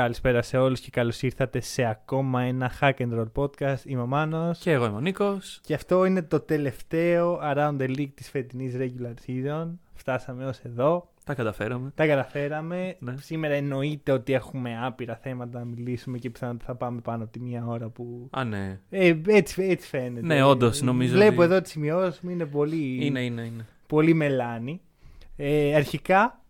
Καλησπέρα σε όλους και καλώς ήρθατε σε ακόμα ένα Hack and Roll podcast. Είμαι ο Μάνος Και εγώ είμαι ο Νίκος. και αυτό είναι το τελευταίο Around the League της φετινής regular season. Φτάσαμε ως εδώ. Τα καταφέραμε. Τα καταφέραμε. Ναι. Σήμερα εννοείται ότι έχουμε άπειρα θέματα να μιλήσουμε και πιθανότατα θα πάμε πάνω από τη μία ώρα που... Α, ναι. Ε, έτσι, έτσι φαίνεται. Ναι, όντως, νομίζω Βλέπω ότι- εδώ τις σημειώσεις μου, είναι πολύ, Είναι, είναι, είναι. πολύ μελάνη. Ε, αρχικά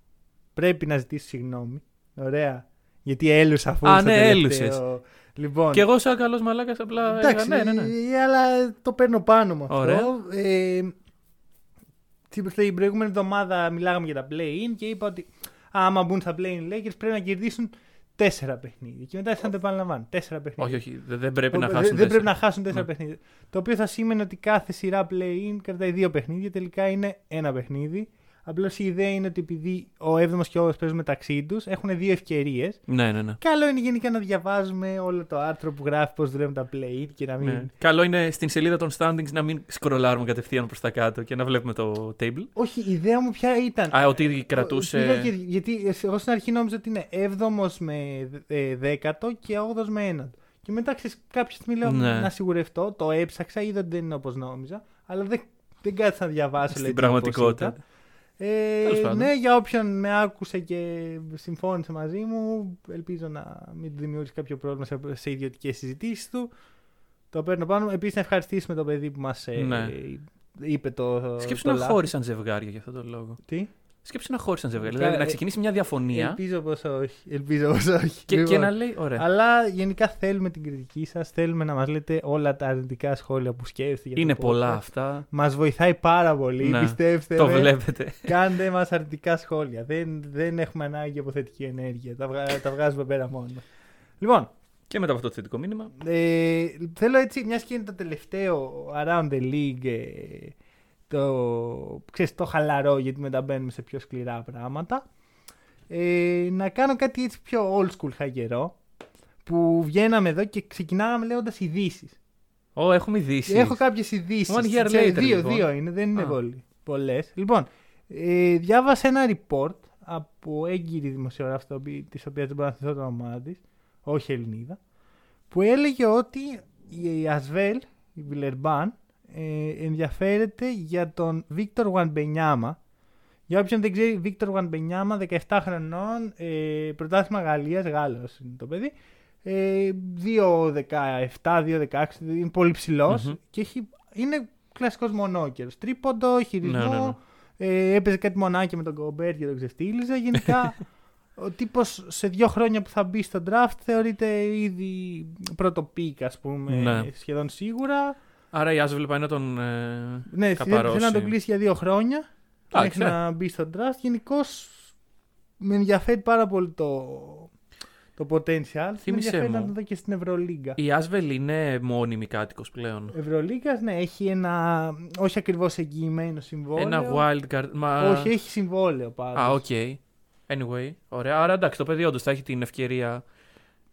πρέπει να ζητήσω συγγνώμη. Ωραία. Γιατί έλουσα αφού Α, στο ναι, τελευταίο- έλουσες. Λοιπόν, Και εγώ, σαν καλός μαλάκας, απλά. Εντάξει, έλεγα, ναι, ναι, ναι. ε, αλλά το παίρνω πάνω μου αυτό. Ωραία. Ε, την την προηγούμενη εβδομάδα μιλάγαμε για τα play-in και είπα ότι άμα μπουν στα play-in Lakers πρέπει να κερδίσουν τέσσερα παιχνίδια. Και μετά θα το επαναλαμβάνουν. Τέσσερα παιχνίδια. Όχι, όχι. Δεν δεν πρέπει να Ο- χάσουν. δεν τέσσερα. πρέπει να χάσουν τέσσερα Ναι. παιχνίδια. Το οποίο θα σήμαινε ότι κάθε σειρά play-in κρατάει δύο παιχνίδια. Τελικά είναι ένα παιχνίδι. Απλώς η ιδέα είναι ότι επειδή ο 7ο και ο 8ο παίζουν μεταξύ τους, έχουν δύο ευκαιρίες. Ναι, ναι, ναι. Καλό είναι γενικά να διαβάζουμε όλο το άρθρο που γράφει πώς δουλεύουν τα play-in και να μην. ναι. Καλό είναι στην σελίδα των standings να μην σκρολάρουμε κατευθείαν προς τα κάτω και να βλέπουμε το table. Όχι, η ιδέα μου ποια ήταν. Α, ότι Είδα κρατούσε. και- γιατί εγώ στην αρχή νόμιζα ότι είναι 7ο με ε, 10ο και 8ο με 1ο. Και μετά ξέρεις, κάποια στιγμή λέω Ναι. να σιγουρευτώ, το έψαξα, είδα ότι δεν είναι όπως νόμιζα. Αλλά δεν, δεν κάτσα να διαβάσω. Στην λέει, πραγματικότητα. όπως ήταν. Ε, Τέλος πάντων. ναι, για όποιον με άκουσε και συμφώνησε μαζί μου, ελπίζω να μην του δημιούργησε κάποιο πρόβλημα σε, σε ιδιωτικές συζητήσεις του. Το παίρνω πάνω. Επίσης, να ευχαριστήσουμε το παιδί που μας Ναι. είπε το. Σκέψου το να λάθος. χώρισαν ζευγάρια για αυτόν τον λόγο. Τι; Σκέψου να χώρισαν ζευγάρια. Καλά, Δηλαδή να ε, ξεκινήσει μια διαφωνία Ελπίζω πως όχι. Ελπίζω πως όχι. και, και Λοιπόν, να λέει. Ωραία. Αλλά γενικά θέλουμε την κριτική σας. Θέλουμε να μας λέτε όλα τα αρνητικά σχόλια που σκέφτεστε. για το Είναι podcast. πολλά αυτά. Μας βοηθάει πάρα πολύ. Ναι, Πιστέψτε Το με. βλέπετε. Κάντε μας αρνητικά σχόλια. Δεν, δεν έχουμε ανάγκη από θετική ενέργεια. Τα, βγα- τα βγάζουμε πέρα μόνο. Λοιπόν, Και μετά από αυτό το θετικό μήνυμα. ε, θέλω έτσι, μιας και είναι το τελευταίο Around the League, ε, το, ξέρεις, το χαλαρό, γιατί μετά μπαίνουμε σε πιο σκληρά πράγματα, ε, να κάνω κάτι έτσι πιο old school χαγερό, που βγαίναμε εδώ και ξεκινάγαμε λέγοντας ειδήσεις. Ω, έχουμε ειδήσεις. Έχω κάποιες ειδήσεις. One year later, δύο, λοιπόν. δύο είναι, δεν είναι Α. πολύ. Πολλές. Λοιπόν, ε, διάβασα ένα report από έγκυρη δημοσιογράφη, της οποίας δεν μπορώ να θυμηθώ το όνομά της, όχι Ελληνίδα, που έλεγε ότι η Ασβέλ, η Βιλερμπάν, ε, ενδιαφέρεται για τον Βίκτορ Γουανμπενιάμα. Για όποιον δεν ξέρει, Βίκτορ Γουανμπενιάμα, 17 χρονών, ε, πρωτάθλημα Γαλλίας, Γάλλος είναι το παιδί. Ε, 2-17, 2-16, είναι πολύ ψηλός Μμμ. και έχει, είναι κλασικός μονόκερος. Τρίποντο, χειρισμό, Ναι, ναι, ναι. Ε, έπαιζε κάτι μονάκι με τον Κομπέρ και τον ξεφτύλιζε. Γενικά, ο τύπος σε δύο χρόνια που θα μπει στο draft θεωρείται ήδη πρώτο pick, ας πούμε, Ναι. σχεδόν σίγουρα. Άρα η Άσβελ πάει να τον. Ε, Ναι, καπαρώσει. θέλει να τον κλείσει για δύο χρόνια Εντάξει, μέχρι ναι. να μπει στο draft. Γενικώ με ενδιαφέρει πάρα πολύ το, το potential. Με Θύμισέ ενδιαφέρει να μου. το δω και στην Ευρωλίγκα. Η Άσβελ είναι μόνιμη κάτοικος πλέον. Ευρωλίγκα, ναι, έχει ένα όχι ακριβώς εγγυημένο συμβόλαιο. Ένα wild card. Μα... Όχι, έχει συμβόλαιο πάντως. Α, οκ. Anyway, ωραία. Άρα εντάξει, το παιδί όντως θα έχει την ευκαιρία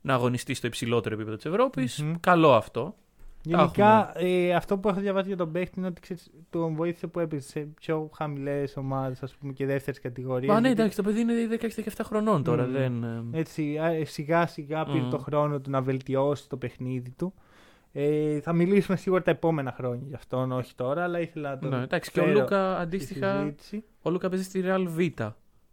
να αγωνιστεί στο υψηλότερο επίπεδο της ευρωπη Μμμ. Καλό αυτό. Γενικά, ε, αυτό που έχω διαβάσει για τον παίχτη είναι ότι ξέρεις, τον βοήθησε που έπαιζε σε πιο χαμηλές ομάδες και δεύτερης κατηγορίας. Μα ναι, εντάξει, το παιδί είναι 16-17 χρονών τώρα. Μμ. Δεν... ε, Έτσι, α, σιγά σιγά πήρε Μμ. το χρόνο του να βελτιώσει το παιχνίδι του. Ε, θα μιλήσουμε σίγουρα τα επόμενα χρόνια γι' αυτόν, όχι τώρα, αλλά ήθελα να το. Ναι, εντάξει, και ο φέρω Λούκα στη αντίστοιχα. συζήτηση. Ο Λούκα παίζει στη Real Β.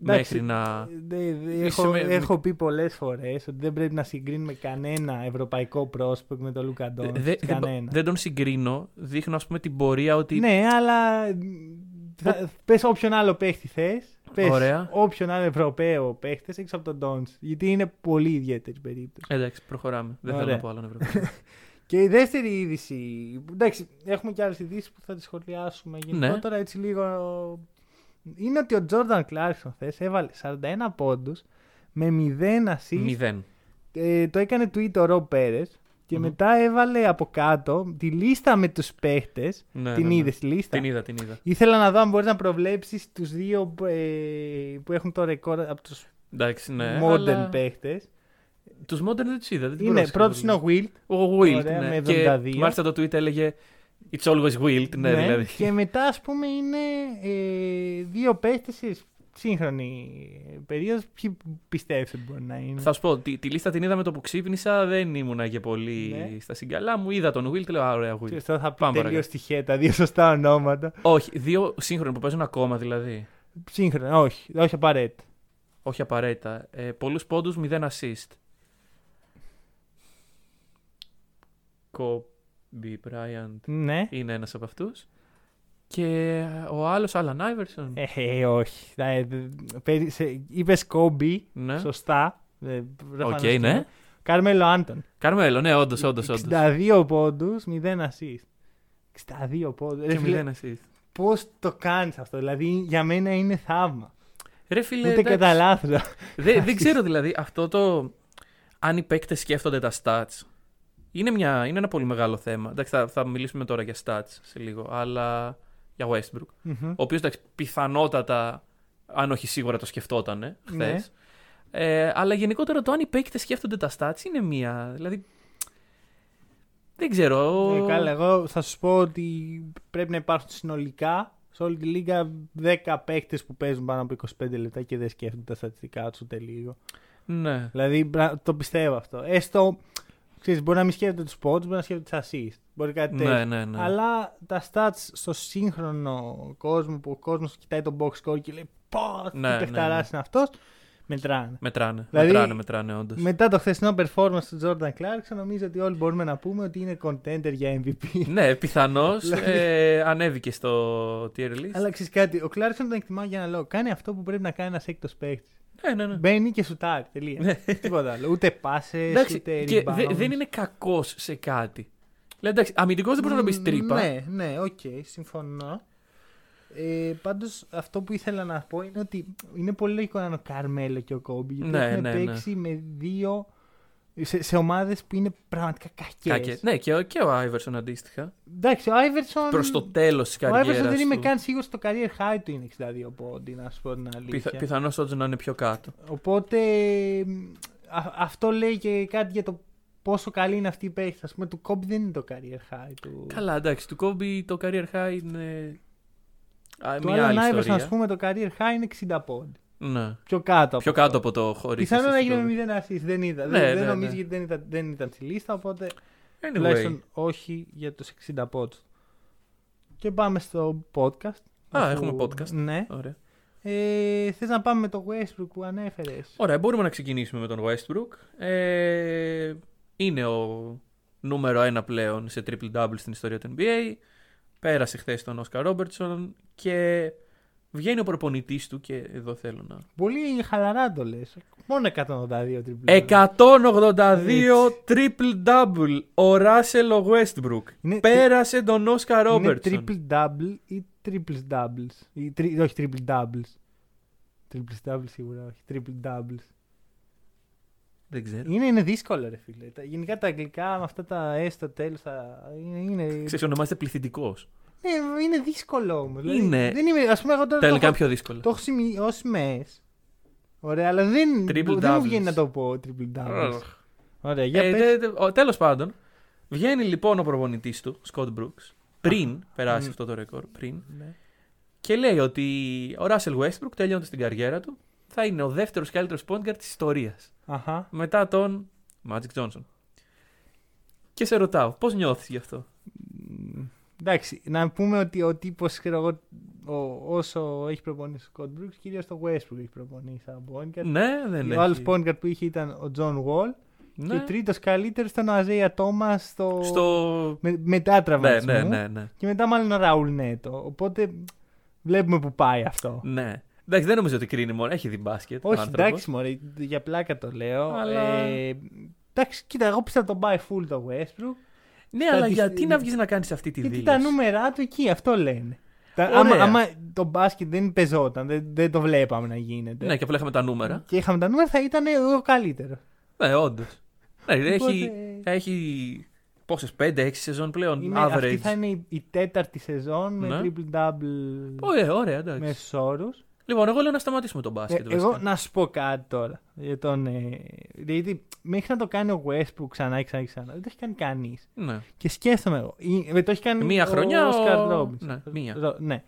Εντάξει, Μέχρι να. δε- δε- Είσαι έχω, με- έχω πει πολλές φορές ότι δεν πρέπει να συγκρίνουμε κανένα ευρωπαϊκό πρόσωπο με τον Λούκα Ντόντσιτ. Δε- δεν, κανένα. δεν τον συγκρίνω. Δείχνω, ας πούμε, την πορεία ότι. Ναι, αλλά θα, πες όποιον άλλο παίχτη θες. Πες Ωραία. όποιον άλλο Ευρωπαίο παίχτη θες έξω από τον Ντόντς. Γιατί είναι πολύ ιδιαίτερη περίπτωση. Εντάξει, προχωράμε. Δεν θέλω Ωραία. να πω άλλον Ευρωπαίο. Και η δεύτερη είδηση. Εντάξει, έχουμε και άλλες ειδήσεις που θα τις σχολιάσουμε Ναι. γενικότερα έτσι λίγο. Είναι ότι ο Τζόρνταν Κλάρκσον χθε έβαλε 41 πόντους με 0 assist. Μηδέν. Ε, το έκανε tweet ο Ρομπ Πέρες Και Μμμ. μετά έβαλε από κάτω τη λίστα με τους παίχτες. Ναι, την ναι, ναι. είδες τη λίστα; Την είδα, την είδα. Ήθελα να δω αν μπορείς να προβλέψεις τους δύο ε, που έχουν το ρεκόρ από τους Εντάξει, ναι. modern αλλά... παίχτες. Τους modern δεν τους είδα. Δεν την Είναι, πρόσεξα πρώτος πολύ. είναι ο Wilt. Ο Wilt. Ωραία, ναι. με Και 72. μάλιστα το tweet έλεγε It's always Wilt. Ναι, ναι, δηλαδή. Και μετά, ας πούμε, είναι ε, δύο παίχτε σε σύγχρονη περίοδος. Ποιοι πιστεύετε ότι μπορεί να είναι; Θα σου πω, τη, τη λίστα την είδα με το που ξύπνησα. Δεν ήμουνα και πολύ Ναι. στα συγκαλά μου. Είδα τον Wilt, λέω Α, ωραία, Wilt. Αυτό θα πει Πάμε τελείω παρακάτω. τυχαία τα δύο σωστά ονόματα. Όχι, δύο σύγχρονοι που παίζουν ακόμα δηλαδή. Σύγχρονα, όχι, όχι απαραίτητα. Όχι απαραίτητα. Ε, Πολλούς πόντους, μηδέν assist. Kobe Bryant Ναι. είναι ένας από αυτούς. Και ο άλλος, Άλαν Άιβερσον. Ε, ε, όχι. Είπες Κόμπι, ναι. σωστά. Ε, Οκ, προφανώς ναι. είναι. Κάρμελο Άντονι. Καρμέλο, ναι, όντως, όντως. 62 πόντους, 0 assist. 62 πόντους. Και μηδέν assist. Πώς το κάνεις αυτό, δηλαδή για μένα είναι θαύμα. Ρε φίλε, Ούτε εντάξει. κατά λάθο. δεν, δεν ξέρω δηλαδή αυτό το. Αν οι παίκτες σκέφτονται τα stats. Είναι, μια, είναι ένα πολύ μεγάλο θέμα. Εντάξει, θα, θα μιλήσουμε τώρα για stats σε λίγο. Αλλά για Westbrook. Ο οποίος εντάξει, πιθανότατα, αν όχι σίγουρα το σκεφτότανε χθες. Ναι. Ε, αλλά γενικότερα το αν οι παίκτες σκέφτονται τα stats είναι μία. Δηλαδή. Δεν ξέρω. Ε, καλά, εγώ θα σου πω ότι πρέπει να υπάρχουν συνολικά σε όλη τη λίγα 10 παίχτε που παίζουν πάνω από 25 λεπτά και δεν σκέφτονται τα στατιστικά τους ούτε λίγο. Ναι. Δηλαδή μπρα- το πιστεύω αυτό. Έστω, ξέρεις, μπορεί να μην σκέφτεται τους spots, μπορεί να σκέφτεται τις assist. Μπορεί κάτι τέτοιο. Ναι, ναι, ναι. Αλλά τα stats στο σύγχρονο κόσμο που ο κόσμος κοιτάει τον box score και λέει Πώ, τι Ναι, ναι, παιχταράς ναι. είναι αυτός. Μετράνε. Μετράνε. Δηλαδή, μετράνε, μετράνε, όντως. Μετά το χθεσινό performance του Jordan Clarkson, νομίζω ότι όλοι μπορούμε να πούμε ότι είναι contender για MVP. Ναι, πιθανώς. Δηλαδή- ε, ανέβηκε στο tier list. Αλλά ξέρεις κάτι, ο Clarkson τον εκτιμάω για ένα λόγο. Κάνει αυτό που πρέπει να κάνει ένας έκτος παίκτης. Ναι, ναι, ναι. Μπαίνει και σουτάρει. Τελεία. Τίποτα άλλο. Ούτε πάσες, Εντάξει, ούτε και rebounds. δε- δεν είναι κακός σε κάτι. Δηλαδή, εντάξει, αμυντικός δεν μπορεί να μπει τρύπα. Ναι, ναι, οκ, συμφωνώ. Ε, Πάντως αυτό που ήθελα να πω είναι ότι είναι πολύ λογικό να είναι ο Καρμέλο και ο Κόμπι. Γιατί Ναι, έχουν ναι, ναι. παίξει με δύο. Σε, σε ομάδες που είναι πραγματικά κακές. Κακές. Ναι, και, ο- και ο Άιβερσον αντίστοιχα. Εντάξει, ο Άιβερσον. Προς το τέλος της Ο καριέρας. Άιβερσον δεν είμαι καν σίγουρος ότι το career high του είναι 62 πόντι, να σου πω την αλήθεια. Πιθα, Πιθανώς όντως να είναι πιο κάτω. Οπότε α- αυτό λέει και κάτι για το πόσο καλή είναι αυτή η παίχτη. Α πούμε, του Κόμπι δεν είναι το career high του. Καλά, εντάξει, του Κόμπι το career high είναι. Α, Του μια άλλη Allen Iverson, ιστορία. ας πούμε, το career high είναι 60 πόντι. Ναι. Πιο κάτω. Πιο αυτό. κάτω από το χωρίς. Πιθανόν να έγινε με 0 assist. Δεν είδα. Ναι, δεν, ναι, δεν νομίζω ναι. γιατί δεν ήταν, δεν ήταν στη λίστα. Οπότε Anyway, τουλάχιστον όχι για τους 60 πόντους. Και πάμε στο podcast. Α, έχουμε podcast. Ναι. Ωραία. Ε, Θες να πάμε με το Westbrook που ανέφερες; Ωραία, μπορούμε να ξεκινήσουμε με τον Westbrook. Ε, είναι ο νούμερο ένα πλέον σε triple-double στην ιστορία του NBA. Πέρασε χθες τον Όσκαρ Ρόμπερτσον και βγαίνει ο προπονητής του και εδώ θέλω να... Πολύ χαλαρά το λες. Μόνο 182 τριπλά. 182 triple-double ο Ράσελ ο Westbrook. Είναι Πέρασε τον Όσκαρ Είναι Ρόμπερτσον. triple double ή triples doubles; Ή, τρι- όχι triple doubles. Triples doubles σίγουρα όχι. Triple doubles. Δεν ξέρω. Είναι, είναι δύσκολο ρε φίλε. Τα- γενικά τα αγγλικά με αυτά τα S στο τέλος θα... είναι, είναι, Ξέρεις, ονομάζεται πληθυντικός. Ναι, είναι δύσκολο όμως. Δηλαδή, Είναι. Δεν είμαι, ας πούμε εγώ τώρα Τα το, ελληνικά έχω, πιο δύσκολα. το έχω σημειώσει με S. Ωραία, αλλά δεν, Triple δεν μου doubles. βγαίνει να το πω triple doubles. Ωραία, για Ε, πες. τε- τε- ο- τέλος πάντων, βγαίνει λοιπόν ο προπονητής του, Σκοτ Brooks, πριν περάσει μ. αυτό το ρεκόρ, πριν, Ναι. και λέει ότι ο Ράσελ Westbrook τελειώνοντας την καριέρα του θα είναι ο δεύτερος καλύτερος point guard της ιστορίας, Αχα. μετά τον Magic Johnson. Και σε ρωτάω, πώς νιώθεις γι' αυτό; Μ, Εντάξει, να πούμε ότι ο τύπος, ξέρω εγώ, ο- όσο έχει προπονήσει ο Scott Brooks, κυρίως το Westbrook έχει προπονήσει σαν point guard. Ναι, δεν ο άλλο έχει. point guard που είχε ήταν ο John Wall. Ναι. Και τρίτος καλύτερος ήταν ο Αζέια Τόμα στο... Στο... με, μετά Ναι, τραυματισμό. ναι, ναι, ναι. Και μετά μάλλον ο Ραούλ Νέτο. Οπότε βλέπουμε που πάει αυτό. ναι. Εντάξει, δεν νομίζω ότι κρίνει μόνο. Έχει δει μπάσκετ. ο Όχι, άνθρωπος. εντάξει, μωρέ, για πλάκα το λέω. Αλλά- Ε, εντάξει, κοίτα, εγώ πιστεύω τον πάει full το Westbrook. Ναι, αλλά Στατισ- γιατί να βγεις να κάνεις αυτή τη Γιατί δήλωση; τα νούμερά του εκεί, αυτό λένε. Τα, Ωραία. άμα, άμα το μπάσκετ δεν πεζόταν, δεν, δεν το βλέπαμε να γίνεται. Ναι, και απλά είχαμε τα νούμερα. Και είχαμε τα νούμερα, θα ήταν ο καλύτερο. Ναι, όντως. Ναι, Οπότε- έχει, έχει πόσε, 5-6 σεζόν πλέον. Είναι, average. αυτή θα είναι η, η τέταρτη σεζόν με Ναι. triple-double Ωραία, ωραία, εντάξει. μέσους όρους. Λοιπόν, εγώ λέω να σταματήσουμε τον Ε, μπάσκετ. εγώ βασικά. να σου πω κάτι τώρα. Για τον, ε, γιατί μέχρι να το κάνει ο Westbrook ξανά και ξανά και ξανά, δεν το έχει κάνει κανείς. Ναι. Και σκέφτομαι εγώ. ή- ε, το έχει κάνει Μία ο χρονιά ο- Oscar Robertson. Ναι, μία. Ρο- ναι.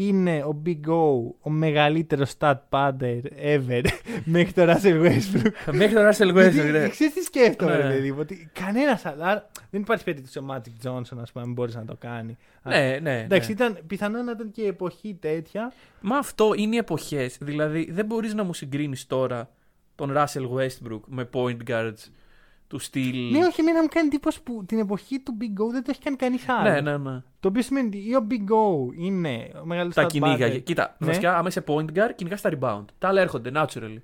Είναι ο Big O, ο μεγαλύτερος stat padder ever μέχρι το Russell Westbrook. Μέχρι τον Russell Westbrook, Γιατί, ναι. Ξέρεις τι σκέφτομαι, Ναι. ρε παιδί μου, ότι κανένας άλλο. άρα Δεν υπάρχει περίπτωση ο Magic Johnson, ας πούμε, αν μπορείς να το κάνει. Ναι, ναι. Εντάξει, ναι. ήταν, πιθανόν να ήταν και η εποχή τέτοια. Μα αυτό είναι οι εποχές. Δηλαδή, δεν μπορείς να μου συγκρίνεις τώρα τον Russell Westbrook με point guards του στυλ. Ναι, όχι, εμένα μου κάνει εντύπωση που την εποχή του Big O δεν το έχει κάνει κανείς άλλο. ναι, ναι, ναι. Το οποίο σημαίνει ότι ή ο Big O είναι ο μεγάλος Τα κυνήγαγε. Κοίτα, Ναι. βασικά, άμα είσαι point guard, κυνηγάς τα rebound. Τα άλλα έρχονται naturally.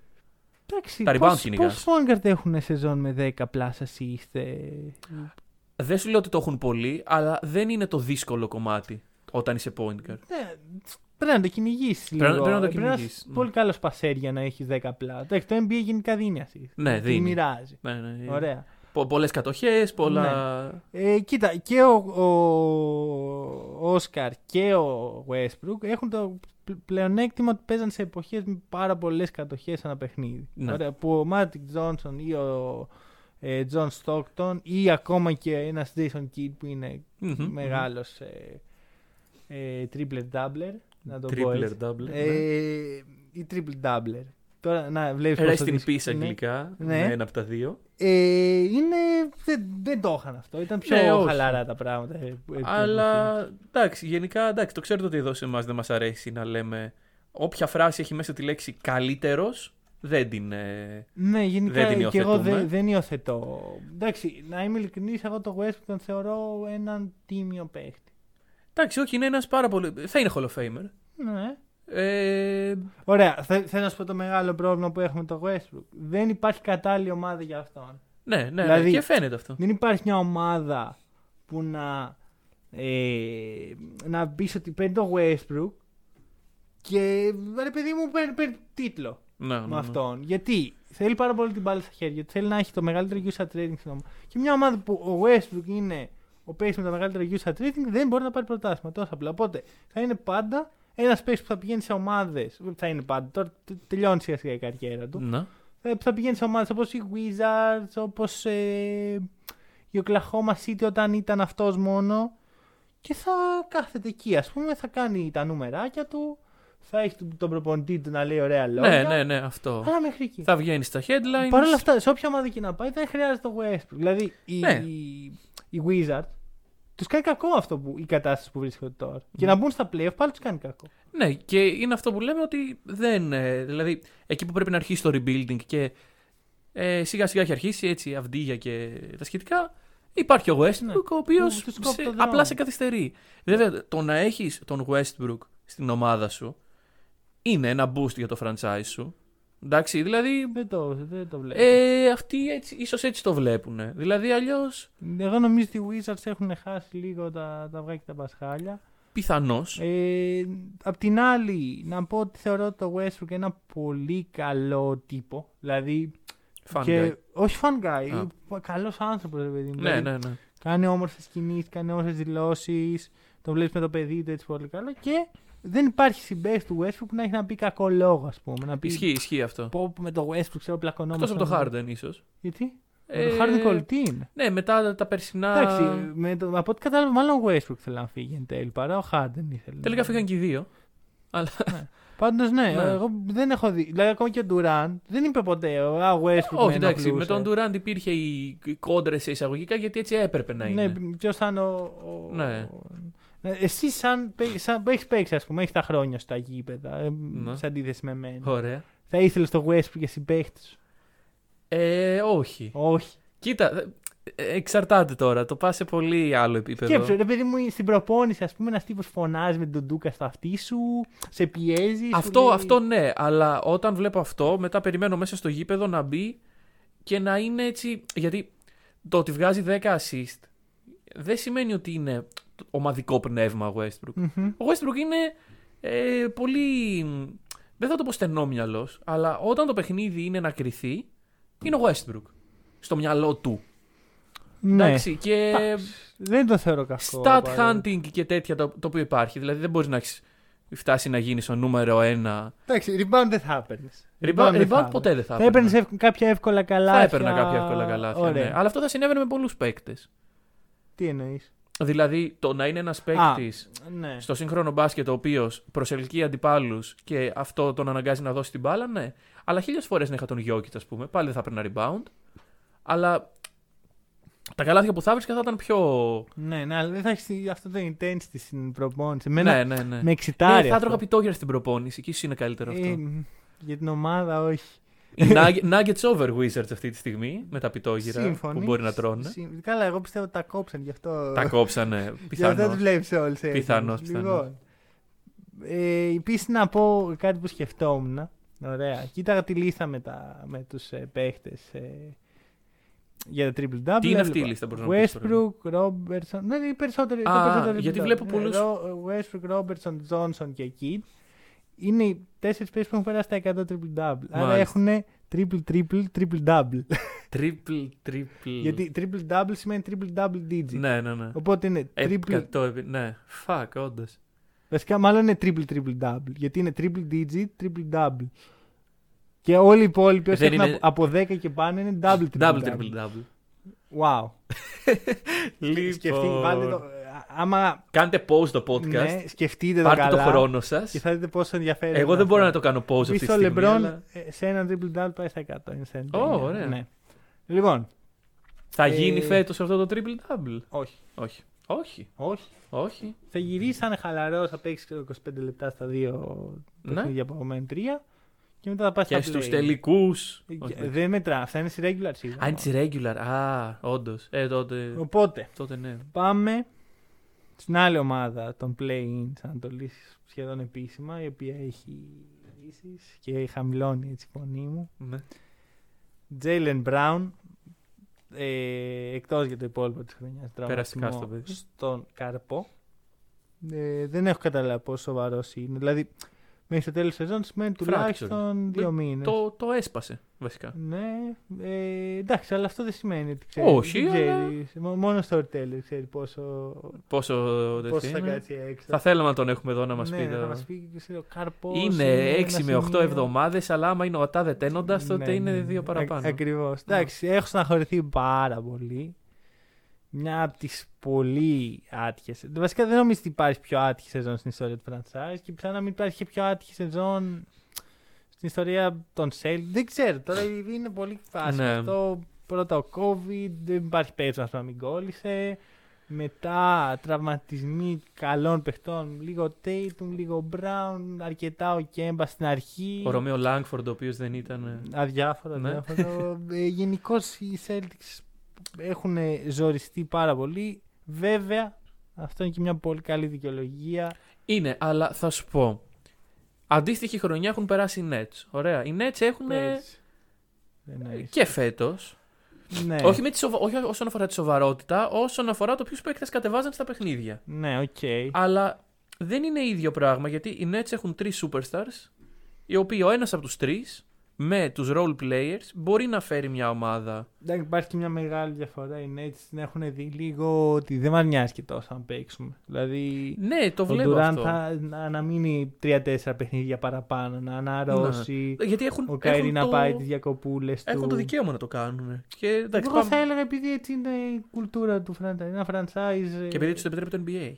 Εντάξει, τα rebound πώς, κυνηγάς. πώς point guard έχουν σεζόν με 10 plus assist. ε, Δεν σου λέω ότι το έχουν πολύ, αλλά δεν είναι το δύσκολο κομμάτι όταν είσαι point guard. Ναι, πρέπει να το κυνηγήσεις Πρέπει- λίγο. πρέπει να το Ε, κυνηγήσεις, είσαι ναι. πολύ καλό passer για να έχεις 10 πλας. Εντάξει, το NBA γενικά δίνει assist. Ναι, Τη δίνει. μοιράζει. Ναι, ναι. Ωραία. Πολλές κατοχές, πολλά. Ε, κοίτα, και ο, ο Όσκαρ και ο Westbrook έχουν το πλ- πλεονέκτημα ότι παίζαν σε εποχές με πάρα πολλές κατοχές ένα παιχνίδι. Ναι. Ωραία, που ο Μάτζικ Τζόνσον ή ο ε, Τζον Στόκτον ή ακόμα και ένας Jason Kidd που είναι Μμμ, μεγάλος ε, ε, triple doubler. Να το πω Tripler έτσι. doubler, Ε, ή triple doubler. Τώρα να βλέπεις πόσο Rest in δύσκολο peace είναι. αγγλικά. Ναι. Ναι. Ένα από τα δύο. Ε, είναι, δεν, δεν το είχαν αυτό. Ήταν πιο Ναι, όχι. χαλαρά τα πράγματα. ε, που- που Αλλά εποχή. εντάξει, γενικά εντάξει, το ξέρετε ότι εδώ σε εμά δεν μα αρέσει να λέμε. Όποια φράση έχει μέσα τη λέξη καλύτερο, δεν την. ε, Ναι, δεν γενικά την και εγώ υιοθετούμε. δεν, δεν υιοθετώ. Εντάξει, να είμαι ειλικρινή, εγώ το Westbrook τον θεωρώ έναν τίμιο παίχτη. Εντάξει, όχι, είναι ένας πάρα πολύ. Θα είναι Hall of Famer. Ναι. Ε, Ωραία, θε- θέλω να σου πω το μεγάλο πρόβλημα που έχουμε με το Westbrook. Δεν υπάρχει κατάλληλη ομάδα για αυτόν. ναι, ναι, Δηλαδή- και φαίνεται αυτό. Δεν υπάρχει μια ομάδα που να, ε, να πεις ότι παίρνει το Westbrook και ρε παιδί μου παίρνει, παίρνει τίτλο. Ναι, ναι, με ναι. αυτόν. Γιατί θέλει πάρα πολύ την μπάλα στα χέρια του. Θέλει να έχει το μεγαλύτερο user trading στην ομάδα. Και μια ομάδα που ο Westbrook είναι ο παίκτη με το μεγαλύτερο user trading δεν μπορεί να πάρει πρωτάθλημα. Τόσο απλά. Οπότε θα είναι πάντα ένας παίκτης που θα πηγαίνει σε ομάδες. Θα είναι πάντα. Τώρα τε- τελειώνει σιγά σιγά η καριέρα του. Ναι. Ε, που θα πηγαίνει σε ομάδες όπως οι Wizards, όπως ε, η Oklahoma City όταν ήταν αυτός μόνο. Και θα κάθεται εκεί, ας πούμε, θα κάνει τα νούμεράκια του. Θα έχει τον- τον προπονητή του να λέει ωραία λόγια. ναι, ναι, ναι, αυτό. Αλλά μέχρι εκεί. Θα βγαίνει στα headlines. Παρ' όλα αυτά, σε όποια ομάδα και να πάει, δεν χρειάζεται το Westbrook. Δηλαδή, οι, Ναι. οι, οι Wizards τους κάνει κακό αυτό που, η κατάσταση που βρίσκονται τώρα. Και να μπουν στα playoff πάλι τους κάνει κακό. Ναι, και είναι αυτό που λέμε ότι δεν. ε, δηλαδή, εκεί που πρέπει να αρχίσει το rebuilding και ε, σιγά σιγά έχει αρχίσει έτσι αυδίγια και τα σχετικά. Υπάρχει ο Westbrook, Ναι. ο οποίος Του- τους κόβει το δρόμο. απλά σε καθυστερεί. Βέβαια, το να έχεις τον Westbrook στην ομάδα σου είναι ένα boost για το franchise σου. Εντάξει, δηλαδή. Δεν το, δεν το βλέπω. Ε, αυτοί έτσι, ίσως έτσι το βλέπουν. Δηλαδή, αλλιώς Εγώ νομίζω ότι οι Wizards έχουν χάσει λίγο τα, τα αυγά και τα πασχάλια. πιθανώς. Ε, απ' την άλλη, να πω ότι θεωρώ το Westbrook ένα πολύ καλό τύπο. Δηλαδή. και, όχι fan guy. Καλός άνθρωπος, ρε παιδί μου. Ναι, Δηλαδή, ναι, ναι. Κάνει όμορφες κινήσεις, κάνει όμορφες δηλώσεις. Το βλέπεις με το παιδί του έτσι πολύ καλά. Και δεν υπάρχει συμπέκτη του Westbrook που να έχει να πει κακό λόγο, ας πούμε. Να πει Ισχύει, ισχύει αυτό. πω πω με το Westbrook ξέρω πλακωνόμαστε. Εκτός από το Harden, ίσως. Γιατί; Ε, το Harden κολλητή είναι. Ναι, μετά τα, τα περσινά. Εντάξει, με το, από ό,τι κατάλαβα, μάλλον ο Westbrook θέλει να φύγει εν τέλει παρά ο Harden ήθελε. Τελικά φύγαν και οι δύο. Αλλά Πάντως, ναι, Ναι. εγώ δεν έχω δει. Δηλαδή, ακόμα και ο Durant δεν είπε ποτέ. Α, ο Westbrook όχι, με εντάξει, με ενοχλούσε». τον Durant υπήρχε η, η κόντρα σε εισαγωγικά γιατί έτσι έπρεπε να είναι. Ναι, ποιος θα είναι ο. ο- Ναι. Ναι, Εσύ, σαν, παί- σαν έχεις παίξει, ας πούμε, έχεις τα χρόνια στα γήπεδα, ε, Ναι. σε αντίθεση με μένα. Ωραία. Θα ήθελες το Westbrook για συμπαίχτη σου; Ε, όχι. Όχι. Κοίτα, ε, εξαρτάται τώρα. Το πας σε πολύ άλλο επίπεδο. Σκέψου, ρε παιδί μου, στην προπόνηση, ας πούμε, ένας τύπος φωνάζει με τον Ντούκα στο αυτί σου, σε πιέζει. σου Αυτό, λέει- αυτό ναι, αλλά όταν βλέπω αυτό, μετά περιμένω μέσα στο γήπεδο να μπει και να είναι έτσι. Γιατί το ότι βγάζει 10 assist δεν σημαίνει ότι είναι ομαδικό πνεύμα ο Westbrook. Μμμ. Ο Westbrook είναι ε, πολύ. Δεν θα το πω στενόμυαλο, αλλά όταν το παιχνίδι είναι να κρυθεί, είναι ο Westbrook. στο μυαλό του. Ναι. Εντάξει, και Δεν το θεωρώ κακό. stat απαραίτητα. hunting και τέτοια το, το οποίο υπάρχει. Δηλαδή δεν μπορείς να έχεις φτάσει να γίνεις ο νούμερο ένα. Εντάξει, rebound δεν θα έπαιρνες. Rebound, rebound ποτέ δεν θα Θα έπαιρνες έπαιρνα. κάποια εύκολα καλά. Θα έπαιρνα κάποια εύκολα καλάθια. Ωραία. Ναι. Αλλά αυτό θα συνέβαινε με πολλούς παίκτες. Τι εννοείς; Δηλαδή το να είναι ένας παίκτης Ναι. στο σύγχρονο μπάσκετ ο οποίος προσελκύει αντιπάλους και αυτό τον αναγκάζει να δώσει την μπάλα, ναι. Αλλά χίλιες φορές να είχα τον Γιώκητς, ας πούμε, πάλι δεν θα έπαιρνα rebound. Αλλά τα καλάθια που θα βρίσκα θα ήταν πιο. Ναι, ναι, αλλά δεν θα έχεις αυτό το intensity στην προπόνηση. Εμένα ναι, ναι, ναι. με Ναι, εξητάρει. θα αυτό. έτρωγα πιτόγερα στην προπόνηση και ίσω είναι καλύτερο αυτό. Ε, για την ομάδα, όχι. Οι Nugget- Nuggets over Wizards αυτή τη στιγμή με τα πιτόγυρα Σύμφωνοι. που μπορεί να τρώνε. Συμ- Καλά, εγώ πιστεύω ότι τα κόψαν γι' αυτό. Τα κόψανε. Γι' αυτό Πιθανώς. του βλέπεις όλου έτσι. Πιθανώς, πιθανώς. Λοιπόν. Ε, Επίσης να πω κάτι που σκεφτόμουν. Ωραία. Κοίταγα τη λίστα με, τα, με τους ε, παίχτες ε, για τα triple double. Τι είναι αυτή η Έβλεπα λίστα, μπορείς να μου πεις τώρα. Westbrook, Robertson. Ναι, οι περισσότεροι. Α, τα περισσότερα γιατί triple βλέπω double. πολλούς- Ε, Ro- Westbrook, Robertson, Johnson και Kidd. Είναι οι τέσσερις παίχτε που έχουν περάσει τα 100 triple double. Άρα Μάλιστα. έχουν triple triple triple double. Triple, triple. Γιατί triple double σημαίνει triple double digit. Ναι, ναι, ναι. Οπότε είναι Ε, triple. εκατό επί- Ναι, fuck, όντως. Βασικά, μάλλον είναι triple triple double. Γιατί είναι triple digit, triple double. Και όλοι οι υπόλοιποι όσοι Δεν έχουν είναι- από 10 και πάνω είναι double triple Double, double. triple, double. Wow. Λοιπόν. Σκεφτείτε, βάλτε το. Άμα Κάντε pause το podcast. ναι, σκεφτείτε το πάρτε καλά το χρόνο σας. και θα δείτε πόσο ενδιαφέρον Εγώ είναι δεν μπορώ να αυτό. το κάνω pause αυτή τη Επίσης, στιγμή. ο LeBron αλλά ε, σε ένα triple double πάει στα 100. Είναι σε Ω, ωραία. Ναι. Λοιπόν, Θα Ε, γίνει φέτος αυτό το triple double; όχι. Όχι. Όχι. Όχι. Όχι. Θα γυρίσει σαν χαλαρός, θα παίξει ξέρω, 25 λεπτά στα δύο Ναι. παιχνίδια από μένα τρία και μετά θα πάει Και στα στου play. τελικούς. Ε, Δεν μετρά, αυτά είναι στη regular season. Αν it's regular. Α, όντως. Ε, τότε. Οπότε, Τότε ναι. πάμε στην άλλη ομάδα των play-in της Ανατολής σχεδόν επίσημα, η οποία έχει λύσεις και χαμηλώνει έτσι η φωνή μου. ναι. Jalen Brown, ε, εκτός για το υπόλοιπο της χρονιάς, Περαστικά τραυματισμό στο παιδί. στον Καρπό. Ε, δεν έχω καταλάβει πόσο σοβαρός είναι. Δηλαδή, μέχρι το τέλος της σεζόν σημαίνει Fracture. τουλάχιστον δύο μήνες. Το, το έσπασε βασικά. Ναι, ε, εντάξει, αλλά αυτό δεν σημαίνει ότι ξέρεις. Όχι, δεν αλλά- ξέρεις. Μό- Μόνο στο storyteller ξέρει πόσο, Πόσο, πόσο τέτοιο θα είναι. κάτσει έξω. Θα θέλαμε να τον έχουμε εδώ να μας ναι, πει. Θα το- μας πει ξέρω, καρπός, Είναι ένα 6 με 8 σημείο. εβδομάδες, αλλά άμα είναι ο τάδε τένοντας, τότε Ναι, είναι ναι, δύο ναι. παραπάνω. Α, ακριβώς. Εντάξει, έχω στεναχωρηθεί πάρα πολύ. Μια από τις πολύ άτυχε. Βασικά δεν νομίζω ότι υπάρχει πιο άτυχη σεζόν στην ιστορία του franchise και πιθανόν να μην υπάρχει και πιο άτυχη σεζόν στην ιστορία των Celtics. Δεν ξέρω, τώρα είναι πολύ φάση. Ναι. Αυτό πρώτα ο COVID, δεν υπάρχει περίπτωση να μην κόλλησε. Μετά τραυματισμοί καλών παιχτών. Λίγο Tatum, λίγο Brown, αρκετά ο Κέμπα στην αρχή. Ο Ρωμαίο Λάγκφορντ, ο οποίος δεν ήταν. Αδιάφορο, Ναι. αδιάφορο. ε, Γενικώς οι Celtics έχουν ζοριστεί πάρα πολύ. Βέβαια, αυτό είναι και μια πολύ καλή δικαιολογία. Είναι, αλλά θα σου πω. Αντίστοιχη χρονιά έχουν περάσει οι Nets. Ωραία. Οι Nets έχουν Πέρσι. Δεν εννοείς. και φέτος. Ναι, Όχι, με τη σοβα... όχι όσον αφορά τη σοβαρότητα, όσον αφορά το ποιους παίκτες κατεβάζαν στα παιχνίδια. ναι, οκ. Αλλά δεν είναι ίδιο πράγμα γιατί οι Nets έχουν τρεις superstars, οι οποίοι ο ένας από τους τρεις με τους role players μπορεί να φέρει μια ομάδα. Εντάξει, υπάρχει και μια μεγάλη διαφορά. Οι Nets την έχουν δει λίγο ότι δεν μας νοιάζει και τόσο αν παίξουμε. Δηλαδή, Ναι, το ο βλέπω Durant αυτό. θα να, να μείνει 3-4 παιχνίδια παραπάνω, να αναρρώσει. Γιατί έχουν, Ο Καϊρή έχουν να το... πάει τις διακοπούλες του. Έχουν το δικαίωμα να το κάνουν. Και, εντάξει, Εγώ πάμε- θα έλεγα επειδή έτσι είναι η κουλτούρα του franchise. Ένα franchise. και επειδή του το επιτρέπει το NBA.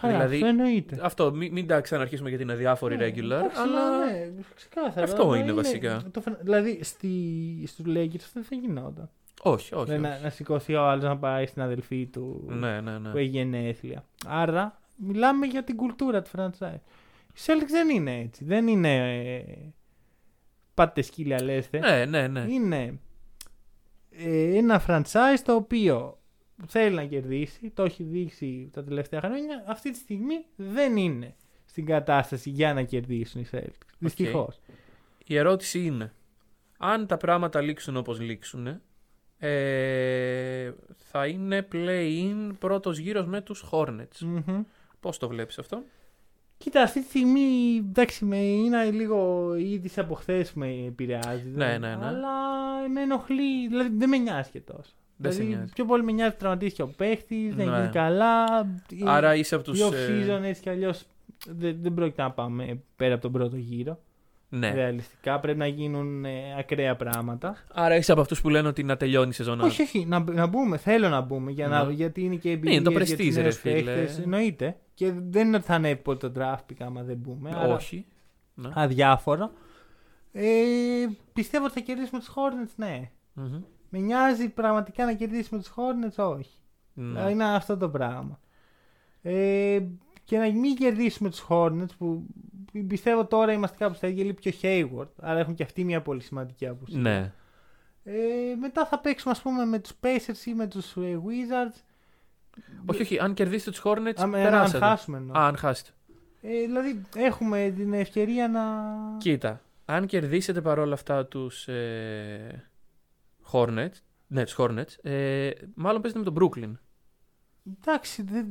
Καλά, δηλαδή- αυτό εννοείται. Αυτό, μην, μην τα ξαναρχίσουμε γιατί είναι διάφοροι Ναι, regular. εντάξει, αλλά Ναι, ξεκάθαρα. Αυτό Αλλά είναι βασικά. Το, φρα- δηλαδή στη, στους Lakers αυτό δεν θα γινόταν. όχι, όχι. Δηλαδή, όχι. να, να σηκωθεί ο άλλος να πάει στην αδελφή του Ναι, ναι, ναι. που έχει γενέθλια. Άρα μιλάμε για την κουλτούρα του franchise. Οι Celtics δεν είναι έτσι. Δεν είναι. Ε, πάτε σκύλια λέστε. Ναι, ναι, ναι. Είναι ε, ένα franchise το οποίο θέλει να κερδίσει, το έχει δείξει τα τελευταία χρόνια. Αυτή τη στιγμή δεν είναι στην κατάσταση για να κερδίσουν οι Celtics. Δυστυχώς. Η ερώτηση είναι, αν τα πράγματα λήξουν όπως λήξουν, ε, θα είναι play-in πρώτος γύρος με τους Hornets. Πώς το βλέπεις αυτό; Κοίτα, αυτή τη στιγμή εντάξει, με, είναι λίγο η είδηση από χθες που με επηρεάζει. Ναι, δηλαδή, ναι, ναι. Αλλά με ενοχλεί. Δηλαδή δεν με νοιάζει και τόσο. Δεν σε δηλαδή, νοιάζει. πιο πολύ με νοιάζει που τραυματίστηκε ο παίχτης, δεν Ναι. είναι καλά. Άρα είσαι από τους... Η off ε, season έτσι κι αλλιώς δεν, δεν πρόκειται να πάμε πέρα από τον πρώτο γύρο. Ναι. Ρεαλιστικά πρέπει να γίνουν ε, ακραία πράγματα. Άρα είσαι από αυτούς που λένε ότι να τελειώνει η σεζόν. Όχι, όχι, να, να μπούμε. Θέλω να μπούμε για να, Ναι. γιατί είναι και Ναι, εμπειρία. είναι το για prestige, τους ρε νέους φίλε. παίχτες, Εννοείται. Και δεν είναι ότι θα είναι εύκολο το draft pick άμα δεν μπούμε. άρα Όχι. Ναι. Αδιάφορο. Ε, πιστεύω ότι θα κερδίσουμε τους Hornets, ναι. Μμμ. Με νοιάζει πραγματικά να κερδίσουμε τους Hornets, όχι. Ναι. Είναι αυτό το πράγμα. Ε, και να μην κερδίσουμε τους Hornets που πιστεύω τώρα είμαστε κάπου στα ίδια λείπει και ο Hayward. Άρα έχουν και αυτοί μια πολύ σημαντική απουσία. Ναι. Ε, μετά θα παίξουμε ας πούμε με τους Pacers ή με τους ε, Wizards. Όχι, όχι. Αν κερδίσετε τους Hornets, Αν, αν περάσατε. χάσουμε εννοώ. Α, αν χάσετε. Ε, δηλαδή έχουμε την ευκαιρία να... Κοίτα, αν κερδίσετε παρόλα αυτά τους ε, Hornets, ναι, τους Hornets, ε, μάλλον παίζετε με τον Brooklyn. Εντάξει, δεν...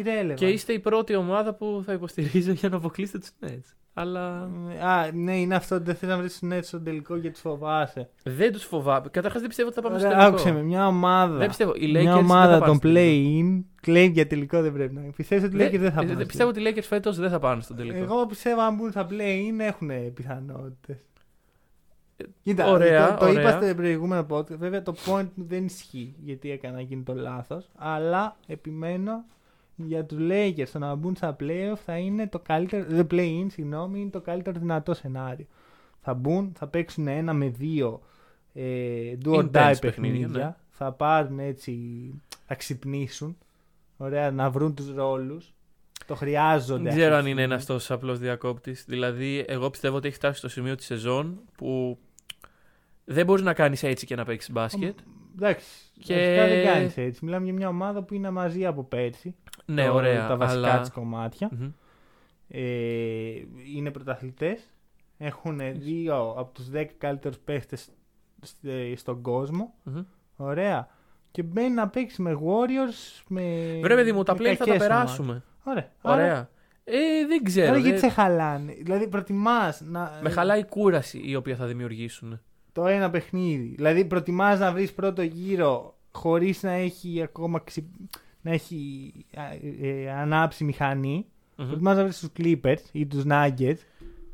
irrelevant. Και είστε η πρώτη ομάδα που θα υποστηρίζω για να αποκλείσετε τους Nets. Αλλά Α, ναι, είναι αυτό. Δεν θέλω να βρεις τους Nets στο τελικό και τους φοβάσαι. δεν τους φοβάμαι. Καταρχάς δεν πιστεύω ότι θα πάμε στο Ωραία, τελικό. άκουσε με, μια ομάδα. Δεν πιστεύω. Οι Lakers μια δεν ομάδα θα πάνε των στο τελικό. play-in κλαίει για τελικό δεν πρέπει να είναι. Πιστεύω ότι οι Lakers δεν θα ε, πάνε. στο Πιστεύω ότι οι Lakers φέτος δεν θα πάνε στον τελικό. Εγώ πιστεύω αν μπουν στα play-in έχουν πιθανότητες. Ε, Κοίτα, ωραία, το, το ωραία. είπα στο προηγούμενο podcast. Βέβαια το point μου δεν ισχύει γιατί έκανα εκείνο το λάθος. Αλλά επιμένω για τους Lakers το να μπουν στα playoff θα είναι το καλύτερο. Δεν play-in, συγγνώμη, είναι το καλύτερο δυνατό σενάριο. Θα μπουν, θα παίξουν ένα με δύο ε, do or Intense die παιχνίδια, παιχνίδια. ναι. Θα πάρουν έτσι, θα ξυπνήσουν. Ωραία, να βρουν τους ρόλους. Το χρειάζονται. Δεν ξέρω αυτή αν τη είναι στιγμή. ένας τόσος απλός διακόπτης. Δηλαδή, εγώ πιστεύω ότι έχει φτάσει στο σημείο της σεζόν που δεν μπορείς να κάνεις έτσι και να παίξεις μπάσκετ. Εντάξει. Και- Και... δεν κάνεις έτσι. Μιλάμε για μια ομάδα που είναι μαζί από πέρσι. Ναι, Το- ωραία. Τα βασικά αλλά... της κομμάτια. Μμμ. Ε, είναι πρωταθλητές. Έχουν δύο από τους 10 καλύτερους παίχτες στον κόσμο. Μμμ. Ωραία. Και μπαίνει να παίξει με Warriors. Με, Βρε, παιδί μου, τα με play θα τα κακές περάσουμε. ομάδες. Ωραία. Άρα, Ωραία. Ε, δεν ξέρω. άρα δεν- γιατί σε χαλάνε; Δηλαδή προτιμάς να. Με χαλάει η κούραση η οποία θα δημιουργήσουν. Το ένα παιχνίδι. Δηλαδή προτιμάς να βρεις πρώτο γύρο χωρίς να έχει ακόμα ξυ... να έχει ε, ε, ανάψει μηχανή. Μμμ. Προτιμάς να βρεις τους Clippers ή τους Nuggets.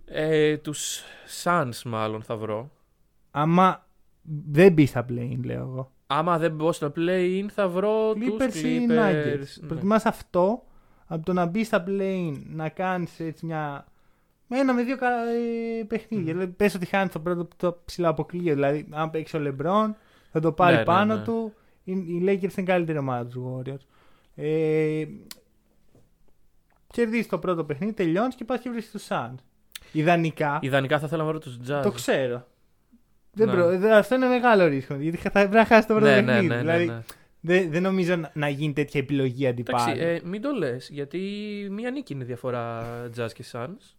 Ε, τους Suns μάλλον θα βρω. Άμα δεν μπεις στα play λέω εγώ. Άμα δεν μπω στο play-in θα βρω Clippers τους ή Clippers. Nuggets. Ναι. Προτιμάς αυτό από το να μπεις στα play να κάνεις έτσι μια... Με ένα με δύο κα- ε, παιχνίδια. Δηλαδή, πες ότι χάνει το πρώτο το ψηλό αποκλείο. Δηλαδή, αν παίξει ο LeBron, θα το πάρει Ναι, ναι, πάνω ναι. του. Οι, οι Lakers είναι καλύτερη ομάδα τους Warriors. Ε, κερδίζει το πρώτο παιχνίδι, τελειώνεις και πας και βρίσκεις τους Suns. Ιδανικά. Ιδανικά θα θέλω να βρω τους Jazz. Το ξέρω. Δεν Ναι. προ- δε- αυτό είναι μεγάλο ρίσκο. Γιατί θα πρέπει να χάσει το πρώτο ναι, ναι, παιχνίδι. ναι, ναι, δηλαδή, ναι. Δεν, δεν νομίζω να, να γίνει τέτοια επιλογή αντιπάλου. Εντάξει, ε, μην το λες, γιατί μία νίκη είναι η διαφορά Jazz και Suns.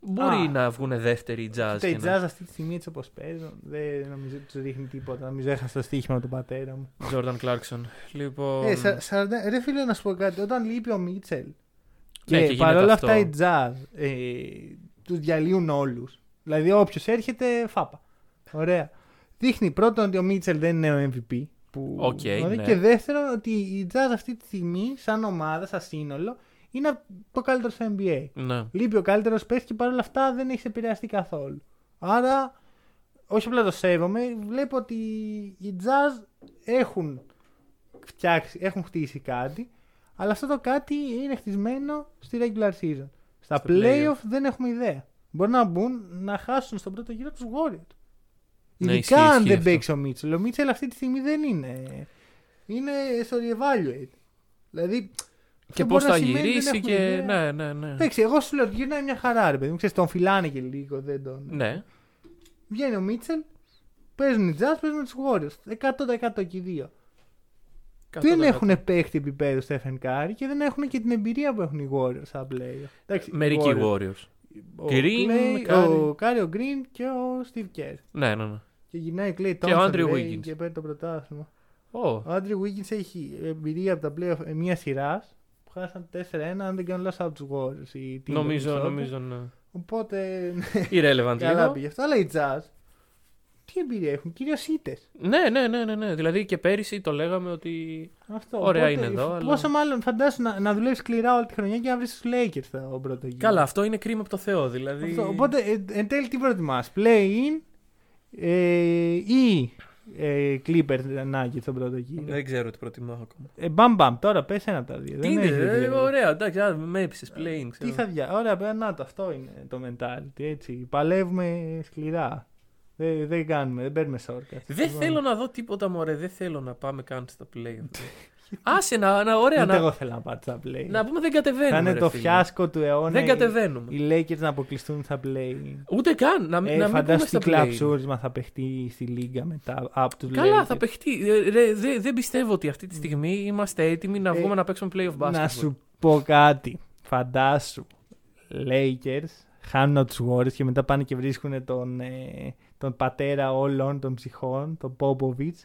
Μπορεί Α. να βγουν δεύτεροι οι Jazz. Τα και Jazz να- αυτή τη στιγμή έτσι όπως παίζουν, δεν νομίζω ότι τους δείχνει τίποτα. Νομίζω έχασε το στοίχημα από τον πατέρα μου. Jordan Clarkson. Λοιπόν. Ε, σα, σαράντα- ρε φίλε, να σου πω κάτι. Όταν λείπει ο Μίτσελ και, Ναι, και γίνεται παρόλα αυτό. αυτά οι Jazz ε, τους διαλύουν όλους. Δηλαδή, όποιος έρχεται, φάπα. Ωραία. Δείχνει πρώτον ότι ο Μίτσελ δεν είναι ο MVP. Που, Οκ, ωραία, ναι. Και δεύτερον ότι οι Jazz αυτή τη στιγμή, σαν ομάδα, σαν σύνολο, είναι το καλύτερο στο NBA. Ναι. Λείπει ο καλύτερος παίκτης και παρόλα αυτά δεν έχει επηρεαστεί καθόλου. Άρα, όχι απλά το σέβομαι, βλέπω ότι οι Jazz έχουν φτιάξει, έχουν χτίσει κάτι, αλλά αυτό το κάτι είναι χτισμένο στη regular season. Στα Στο playoff, playoff. δεν έχουμε ιδέα. Μπορεί να μπουν να χάσουν στον πρώτο γύρο τους Warriors. Ναι, Ειδικά ισχύει, αν ισχύει δεν αυτό. παίξει ο Μίτσελ. Ο Μίτσελ αυτή τη στιγμή δεν είναι. Είναι στο re-evaluate. Δηλαδή. Και αυτό πώς μπορεί να θα σημαίνει, δεν γυρίσει έχουμε και. ιδέα. Ναι, ναι, ναι. Εντάξει, εγώ σου λέω ότι γυρνάει μια χαρά, ρε παιδί μου. Ξέρεις, τον φυλάνε και λίγο, δεν τον. Ναι. Βγαίνει ο Μίτσελ, παίζουν οι Jazz, παίζουν τους Warriors. 100% και οι δύο. Δεν 100%. έχουν παίχτη επίπεδο Στέφεν Κάρι και δεν έχουν και την εμπειρία που έχουν οι Warriors σαν player. Εντάξει, Μερικοί Warriors. Warriors. Ο Green, Klay, Curry. ο Κάρι, ο Green και ο Steve Kerr. Ναι, ναι, ναι. Και γυρνάει Clay Και ο Thompson Andrew λέει, Wiggins. και παίρνει το πρωτάθλημα. Ω, Ο Andrew Wiggins έχει εμπειρία από τα playoff ε, μια σειράς που χάσαν 4-1, αν δεν κάνω λάθος από τους Warriors. οι Timberwolves Νομίζω, τότε. νομίζω, ναι. Οπότε. Irrelevant καλά λίγο. πήγε αυτό. Αλλά οι Jazz. Τι εμπειρία έχουν, κυρίως ήττες. Ναι, ναι, ναι, ναι, ναι. Δηλαδή και πέρυσι το λέγαμε ότι. Αυτό. Ωραία είναι εδώ, αλλά- Πόσο μάλλον φαντάσου να, να δουλεύεις σκληρά όλη τη χρονιά και να βρεις τους Lakers στον πρώτος γύρος. Καλά, αυτό είναι κρίμα από το Θεό. Δηλαδή. Αυτό. Οπότε ε, εν τέλει τι προτιμάς, play-in ε, ή ε, Clippers Nuggets στον πρώτο γύρο. Δεν ξέρω τι προτιμάω ακόμα. Ε, μπαμ μπαμ, τώρα πες ένα από τα δύο. Τι Δεν είναι, έχεις ε, δύο. ωραία, εντάξει, α, με έπεισε playing. Τι ξέρω. θα δια... Ωραία, πέρα, να το, αυτό είναι το mentality. Έτσι. Παλεύουμε σκληρά. Δεν, δεν κάνουμε, δεν παίρνουμε shortcuts. Δεν Λοιπόν, θέλω να δω τίποτα μωρέ, δεν θέλω να πάμε καν στα play. Άσε να, να ωραία, Ούτε να, εγώ θέλω να πάω στα play. να πούμε δεν κατεβαίνουμε. Θα είναι ρε το φίλε. φιάσκο του αιώνα. Δεν οι- κατεβαίνουμε. Οι Lakers να αποκλειστούν στα play. Ούτε καν, να, μην- Ε, να μην πούμε φαντάσου στα τι play. κλαψούρισμα θα παιχτεί στη Λίγκα μετά από τους Καλά, Lakers. θα παιχτεί. Ε, ρε, δε- δεν πιστεύω ότι αυτή τη στιγμή είμαστε έτοιμοι να Ε, βγούμε να παίξουμε play of basketball. Να σου πω κάτι. Φαντάσου. Lakers χάνουν από τους Warriors και μετά πάνε και βρίσκουν τον, ε, τον πατέρα όλων των ψυχών, τον Popovich,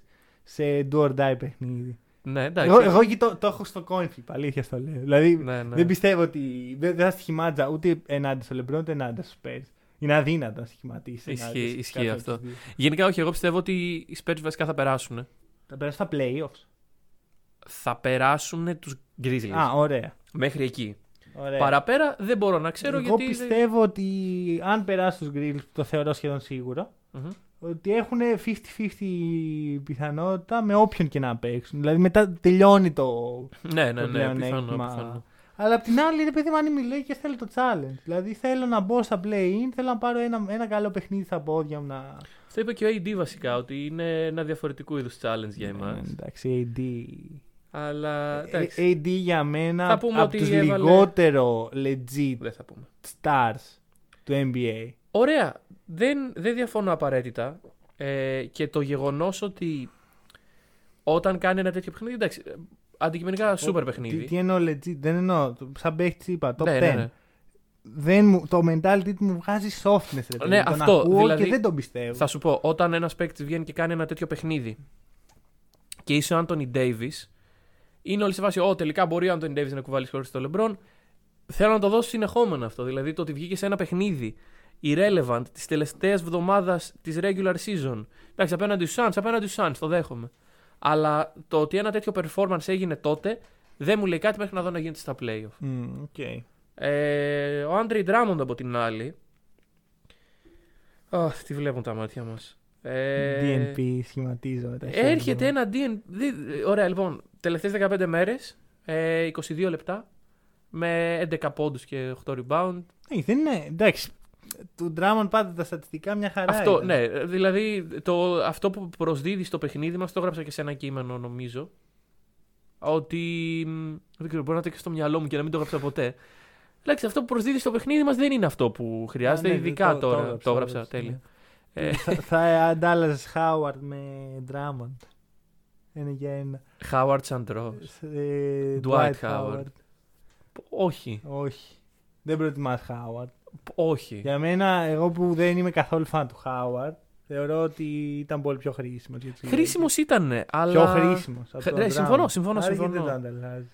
σε do or die παιχνίδι. Ναι, εντάξει. Εγώ, εγώ εκεί το, το έχω στο coin flip, αλήθεια στο λέω. Δηλαδή Ναι, ναι. δεν πιστεύω ότι δεν, δεν θα στοιχημάτζα ούτε ενάντια στο LeBron ούτε ενάντια στους Spurs. Είναι αδύνατο να στοιχηματίσει. Ισχύει, ενάντια σε ισχύει κάποιον από αυτό. τους δύο. Γενικά, όχι, εγώ πιστεύω ότι οι Spurs βασικά θα περάσουν. Θα περάσουν στα playoffs. Θα περάσουν τους Grizzlies. Α, ωραία. Μέχρι εκεί. ωραία. Παραπέρα δεν μπορώ να ξέρω Εγώ γιατί. πιστεύω ότι αν περάσουν τους Grills, το θεωρώ σχεδόν σίγουρο, Μμμ. Ότι έχουν 50-50 πιθανότητα με όποιον και να παίξουν. Δηλαδή μετά τελειώνει το, Ναι, ναι, το ναι, πιθανό, πλεονέκτημα. πιθανό. Αλλά απ' την άλλη, ρε παιδί μου, αν είμαι οι Lakers, θέλω το challenge. Δηλαδή θέλω να μπω στα play-in, θέλω να πάρω ένα, ένα καλό παιχνίδι στα πόδια μου. Να... Αυτό είπε και ο AD βασικά, ότι είναι ένα διαφορετικού είδους challenge για εμάς. Ε, εντάξει, AD. Αλλά. Ε, εντάξει, AD για μένα Θα πούμε από ότι τους έβαλε- λιγότερο legit δεν θα πούμε. stars του NBA. Ωραία. Δεν, δεν διαφωνώ απαραίτητα. Ε, και το γεγονός ότι όταν κάνει ένα τέτοιο παιχνίδι. Εντάξει, ε, αντικειμενικά σούπερ παιχνίδι. Τι, τι εννοώ legit, δεν εννοώ. το- Σαν παίχτης είπα, top ναι, 10. ναι, ναι. Δεν μου, το mentality του μου βγάζει softness. Ρε, παιδί. Ναι, τον αυτό, ακούω δηλαδή, και δεν τον πιστεύω. Θα σου πω, όταν ένας παίκτης βγαίνει και κάνει ένα τέτοιο παιχνίδι και είσαι ο Άντωνι Ντέιβι, είναι όλοι σε βάση, Ω, τελικά μπορεί ο Άντωνι Ντέιβι να κουβάλει χωρίς το Λεμπρόν. Θέλω να το δώσω συνεχόμενο αυτό. Δηλαδή το ότι βγήκε σε ένα παιχνίδι irrelevant της τελευταίας εβδομάδας της regular season. Εντάξει, απέναντι στους Suns, απέναντι στους Suns, το δέχομαι. Αλλά το ότι ένα τέτοιο performance έγινε τότε δεν μου λέει κάτι μέχρι να δω να γίνεται στα playoff. Μμ, οκ. Ε, ο Άντρι Ντράμοντ από την άλλη. Αχ, τι βλέπουν τα μάτια μας. Ε, DNP σχηματίζω. με τα χέρια Έρχεται μου. ένα DNP. δι- Ωραία, λοιπόν. Τελευταίες 15 μέρες, ε, 22 λεπτά, με 11 πόντους και 8 rebound. Ναι, δεν είναι. Εντάξει. Του Drummond πάντα τα στατιστικά μια χαρά. αυτό, ήταν. ναι. Δηλαδή, το, αυτό που προσδίδει στο παιχνίδι μας, το έγραψα και σε ένα κείμενο, νομίζω. Ότι. μ, Δεν ξέρω, μπορεί να το έχεις στο μυαλό μου και να μην το έγραψα ποτέ. Εντάξει, αυτό που προσδίδει στο παιχνίδι μας δεν είναι αυτό που χρειάζεται, Α, ναι, ειδικά το- το τώρα. Το, έγραψα, έγραψα, έγραψα, τέλεια. ναι. Ε, θα, θα αντάλλαζες Howard με Drummond. Ένα για ένα. Howard Sandros. Ε, Dwight Howard. Όχι. Όχι. Δεν προτιμάς Howard. Όχι. Για μένα, εγώ που δεν είμαι καθόλου φαν του Howard, θεωρώ ότι ήταν πολύ πιο χρήσιμος. Χρήσιμος ήταν, αλλά. Πιο χρήσιμος. Χ- ναι, συμφωνώ, συμφωνώ, συμφωνώ. Δεν το ανταλλάζει.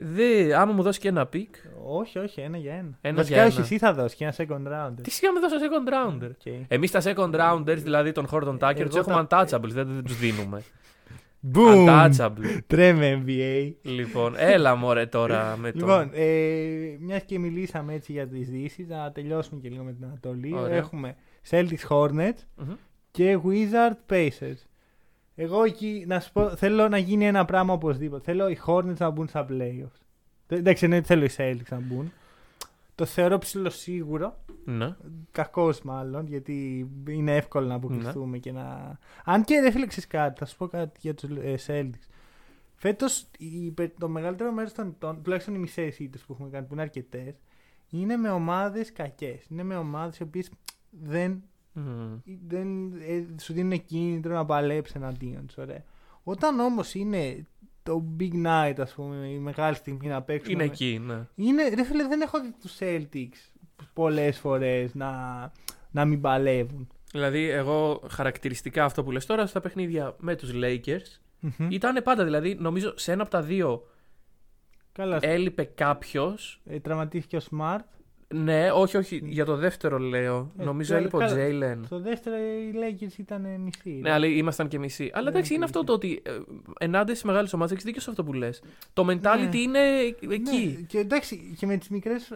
Δε, άμα μου δώσει και ένα pick. Όχι, όχι, ένα για ένα. Ένα Βασικά, για όχι, ένα. εσύ θα δώσεις και ένα second round. Τι σιγά με δώσω second rounder; Okay. Εμείς τα second rounders, δηλαδή τον Horton Tucker, Εγώ τους έχουμε τα- untouchables, δεν, δεν τους δίνουμε. Boom! Untouchable. Τρέμε NBA. λοιπόν, έλα μωρέ τώρα με το. Λοιπόν, ε, μιας και μιλήσαμε έτσι για τις δύσει, να τελειώσουμε και λίγο με την Ανατολή. Ωραία. Έχουμε Celtics Hornets Μμμ. και Wizard Pacers. Εγώ εκεί να σου πω, θέλω να γίνει ένα πράγμα οπωσδήποτε. Θέλω οι Hornets να μπουν στα playoffs. Δεν δεν ξέρω, θέλω οι Celtics να μπουν. Το θεωρώ ψηλοσίγουρο. Ναι. Κακός μάλλον, γιατί είναι εύκολο να αποκλειστούμε και να. Αν και δεν φίλε ξέρεις κάτι, θα σου πω κάτι για τους ε, Celtics. Φέτος το μεγαλύτερο μέρος των ετών, τουλάχιστον οι μισές ήττε που έχουμε κάνει, που είναι αρκετές, είναι με ομάδες κακές. Είναι με ομάδες οι οποίες δεν, Μμμ. δεν ε, σου δίνουν κίνητρο να παλέψεις εναντίον τους. Ωραία. Όταν όμως είναι το big night, ας πούμε, η μεγάλη στιγμή να παίξουμε. Είναι με- εκεί, ναι. είναι, ρε φίλε, δεν έχω δει τους Celtics πολλές φορές να, να μην παλεύουν. Δηλαδή, εγώ χαρακτηριστικά αυτό που λες τώρα στα παιχνίδια με τους Lakers Μμμ. ήταν πάντα δηλαδή, νομίζω σε ένα από τα δύο Καλά. έλειπε κάποιος. Ε, τραυματίστηκε ο Smart. Ναι, όχι, όχι. Για το δεύτερο λέω. Ε, Νομίζω τώρα, έλειπε ο καλά. Τζέιλεν. Στο δεύτερο οι Lakers ήταν μισή. Ναι, αλλά ήμασταν και μισοί. Αλλά Δεν εντάξει, είναι αυτό υπήρχε. το ότι ε, ενάντια στις μεγάλες ομάδες έχεις δίκιο σε αυτό που λες. Το mentality Ναι. είναι εκεί. Ναι, και εντάξει, και με τις μικρές.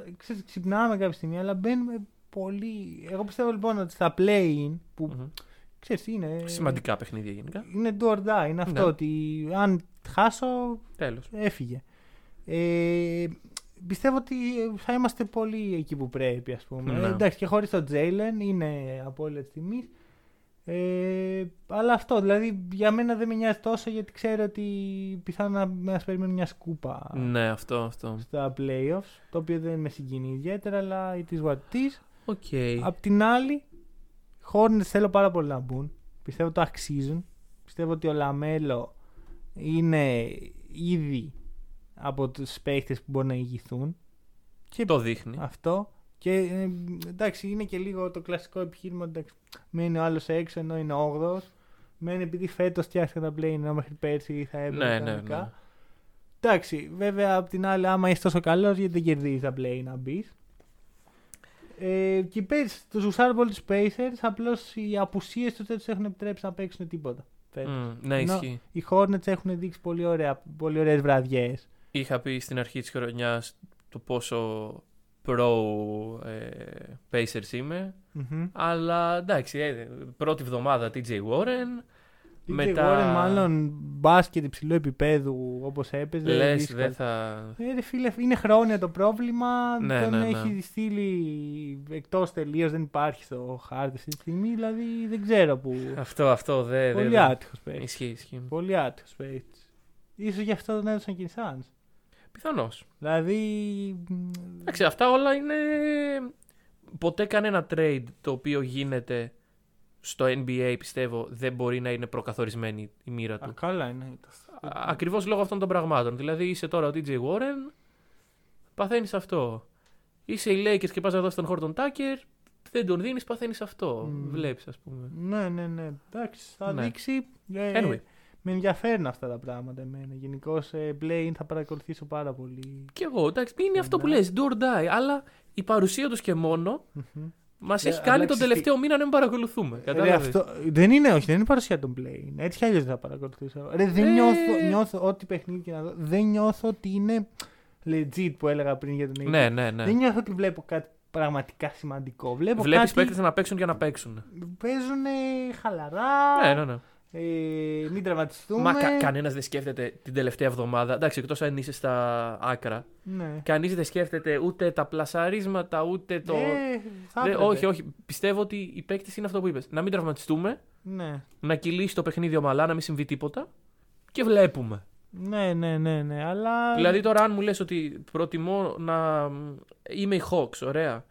Ξυπνάμε κάποια στιγμή, αλλά μπαίνουμε πολύ. Εγώ πιστεύω λοιπόν ότι στα play-in που Μμμ. ξέρεις τι είναι. Σημαντικά παιχνίδια γενικά. Είναι do or die. Είναι αυτό Ναι. ότι αν χάσω, Τέλος. έφυγε. Ε, πιστεύω ότι θα είμαστε πολύ εκεί που πρέπει, ας πούμε. Ναι. Ε, εντάξει, και χωρίς τον Τζέιλεν είναι απόλυτα τη τιμής. Ε, αλλά αυτό, δηλαδή για μένα δεν με νοιάζει τόσο γιατί ξέρω ότι πιθανόν να μας περιμένει μια σκούπα Ναι, αυτό, αυτό. στα playoffs, το οποίο δεν με συγκινεί ιδιαίτερα, αλλά it is what it is. Οκ. Απ' την άλλη, Hornets θέλω πάρα πολύ να μπουν. Πιστεύω το αξίζουν. Πιστεύω ότι ο Λαμέλο είναι ήδη από τους παίχτες που μπορούν να ηγηθούν. Και Το δείχνει. αυτό. Και ε, εντάξει, είναι και λίγο το κλασικό επιχείρημα. Εντάξει, μένει ο άλλος έξω ενώ είναι 8ο. Μένει επειδή φέτος φτιάχτηκαν τα play ενώ μέχρι πέρσι θα έπρεπε Ναι, ναι, κανονικά. ναι. Εντάξει, βέβαια απ' την άλλη, άμα είσαι τόσο καλός, γιατί δεν κερδίζεις τα play να μπεις. Ε, και πέρσι τους γουσάρω πολύ τους Pacers, απλώς οι απουσίες τους δεν τους έχουν επιτρέψει να παίξουν τίποτα. φέτος. Μμ, ναι, Ενώ ισχύει. Οι Hornets έχουν δείξει πολύ, ωραία, πολύ ωραίες βραδιές. Είχα πει στην αρχή της χρονιάς το πόσο pro ε, Pacers είμαι. Μμμ. Αλλά εντάξει, ε, πρώτη βδομάδα TJ Warren. DJ Μετά- Warren, μάλλον μπάσκετ υψηλού επίπεδου όπως έπαιζε. Λες, δύσκολο. δεν θα... Ε, ρε φίλε, είναι χρόνια το πρόβλημα. Ναι, τον ναι, ναι. έχει στείλει εκτός τελείως, δεν υπάρχει στο χάρτη αυτή τη στιγμή. Δηλαδή δεν ξέρω που. Αυτό, αυτό, δεν... Πολύ δεν- άτυχος παίκτης. Ισχύει, ισχύει. Πολύ άτυχος παίκτης. Ίσως γι' αυτό τον έδωσαν και οι Suns. Πιθανώς. Δηλαδή. μ, Εντάξει, αυτά όλα είναι... Ποτέ κανένα trade το οποίο γίνεται στο NBA, πιστεύω, δεν μπορεί να είναι προκαθορισμένη η μοίρα Α, του. καλά είναι. Ακριβώς λόγω αυτών των πραγμάτων. Δηλαδή είσαι τώρα ο DJ Warren, παθαίνεις αυτό. Είσαι οι Lakers και πας να δώσεις τον Horton Tucker, δεν τον δίνεις, παθαίνεις αυτό. Μμ. Βλέπεις, ας πούμε. Ναι, ναι, ναι. Εντάξει, θα Ναι. δείξει. Ε, Anyway. Με ενδιαφέρουν αυτά τα πράγματα εμένα. Γενικώς ε, play θα παρακολουθήσω πάρα πολύ. Και εγώ, εντάξει, είναι αυτό που Ναι. λες, do or die, αλλά η παρουσία τους και μόνο Μμμ. μας Ε, έχει απλά κάνει τον ξέρεις τελευταίο μήνα να μην παρακολουθούμε. Ρε, Κατάλαβες; αυτό, δεν είναι, όχι, δεν είναι παρουσία των play. Έτσι κι αλλιώς δεν θα παρακολουθήσω. Ρε, δεν Ε. νιώθω, νιώθω ό,τι παιχνίδι και να δω. Δεν νιώθω ότι είναι legit που έλεγα πριν για τον Ναι, AD. ναι, ναι. Δεν νιώθω ότι βλέπω κάτι πραγματικά σημαντικό. Βλέπω Βλέπεις κάτι... παίκτες να παίξουν και να παίξουν. Παίζουν χαλαρά. Ναι, ναι, ναι. Ε, μην τραυματιστούμε. Μα κα, κανένας δεν σκέφτεται την τελευταία εβδομάδα. Εντάξει, εκτός αν είσαι στα άκρα. Ναι. Κανείς δεν σκέφτεται ούτε τα πλασαρίσματα, ούτε το. Ε, θα Δεν- έπρεπε. όχι, όχι. Πιστεύω ότι οι παίκτες είναι αυτό που είπες. Να μην τραυματιστούμε, Ναι. να κυλήσει το παιχνίδι ομαλά, να μην συμβεί τίποτα και βλέπουμε. Ναι, ναι, ναι, ναι, αλλά... Δηλαδή τώρα, αν μου λες ότι προτιμώ να είμαι οι Hawks, ωραία,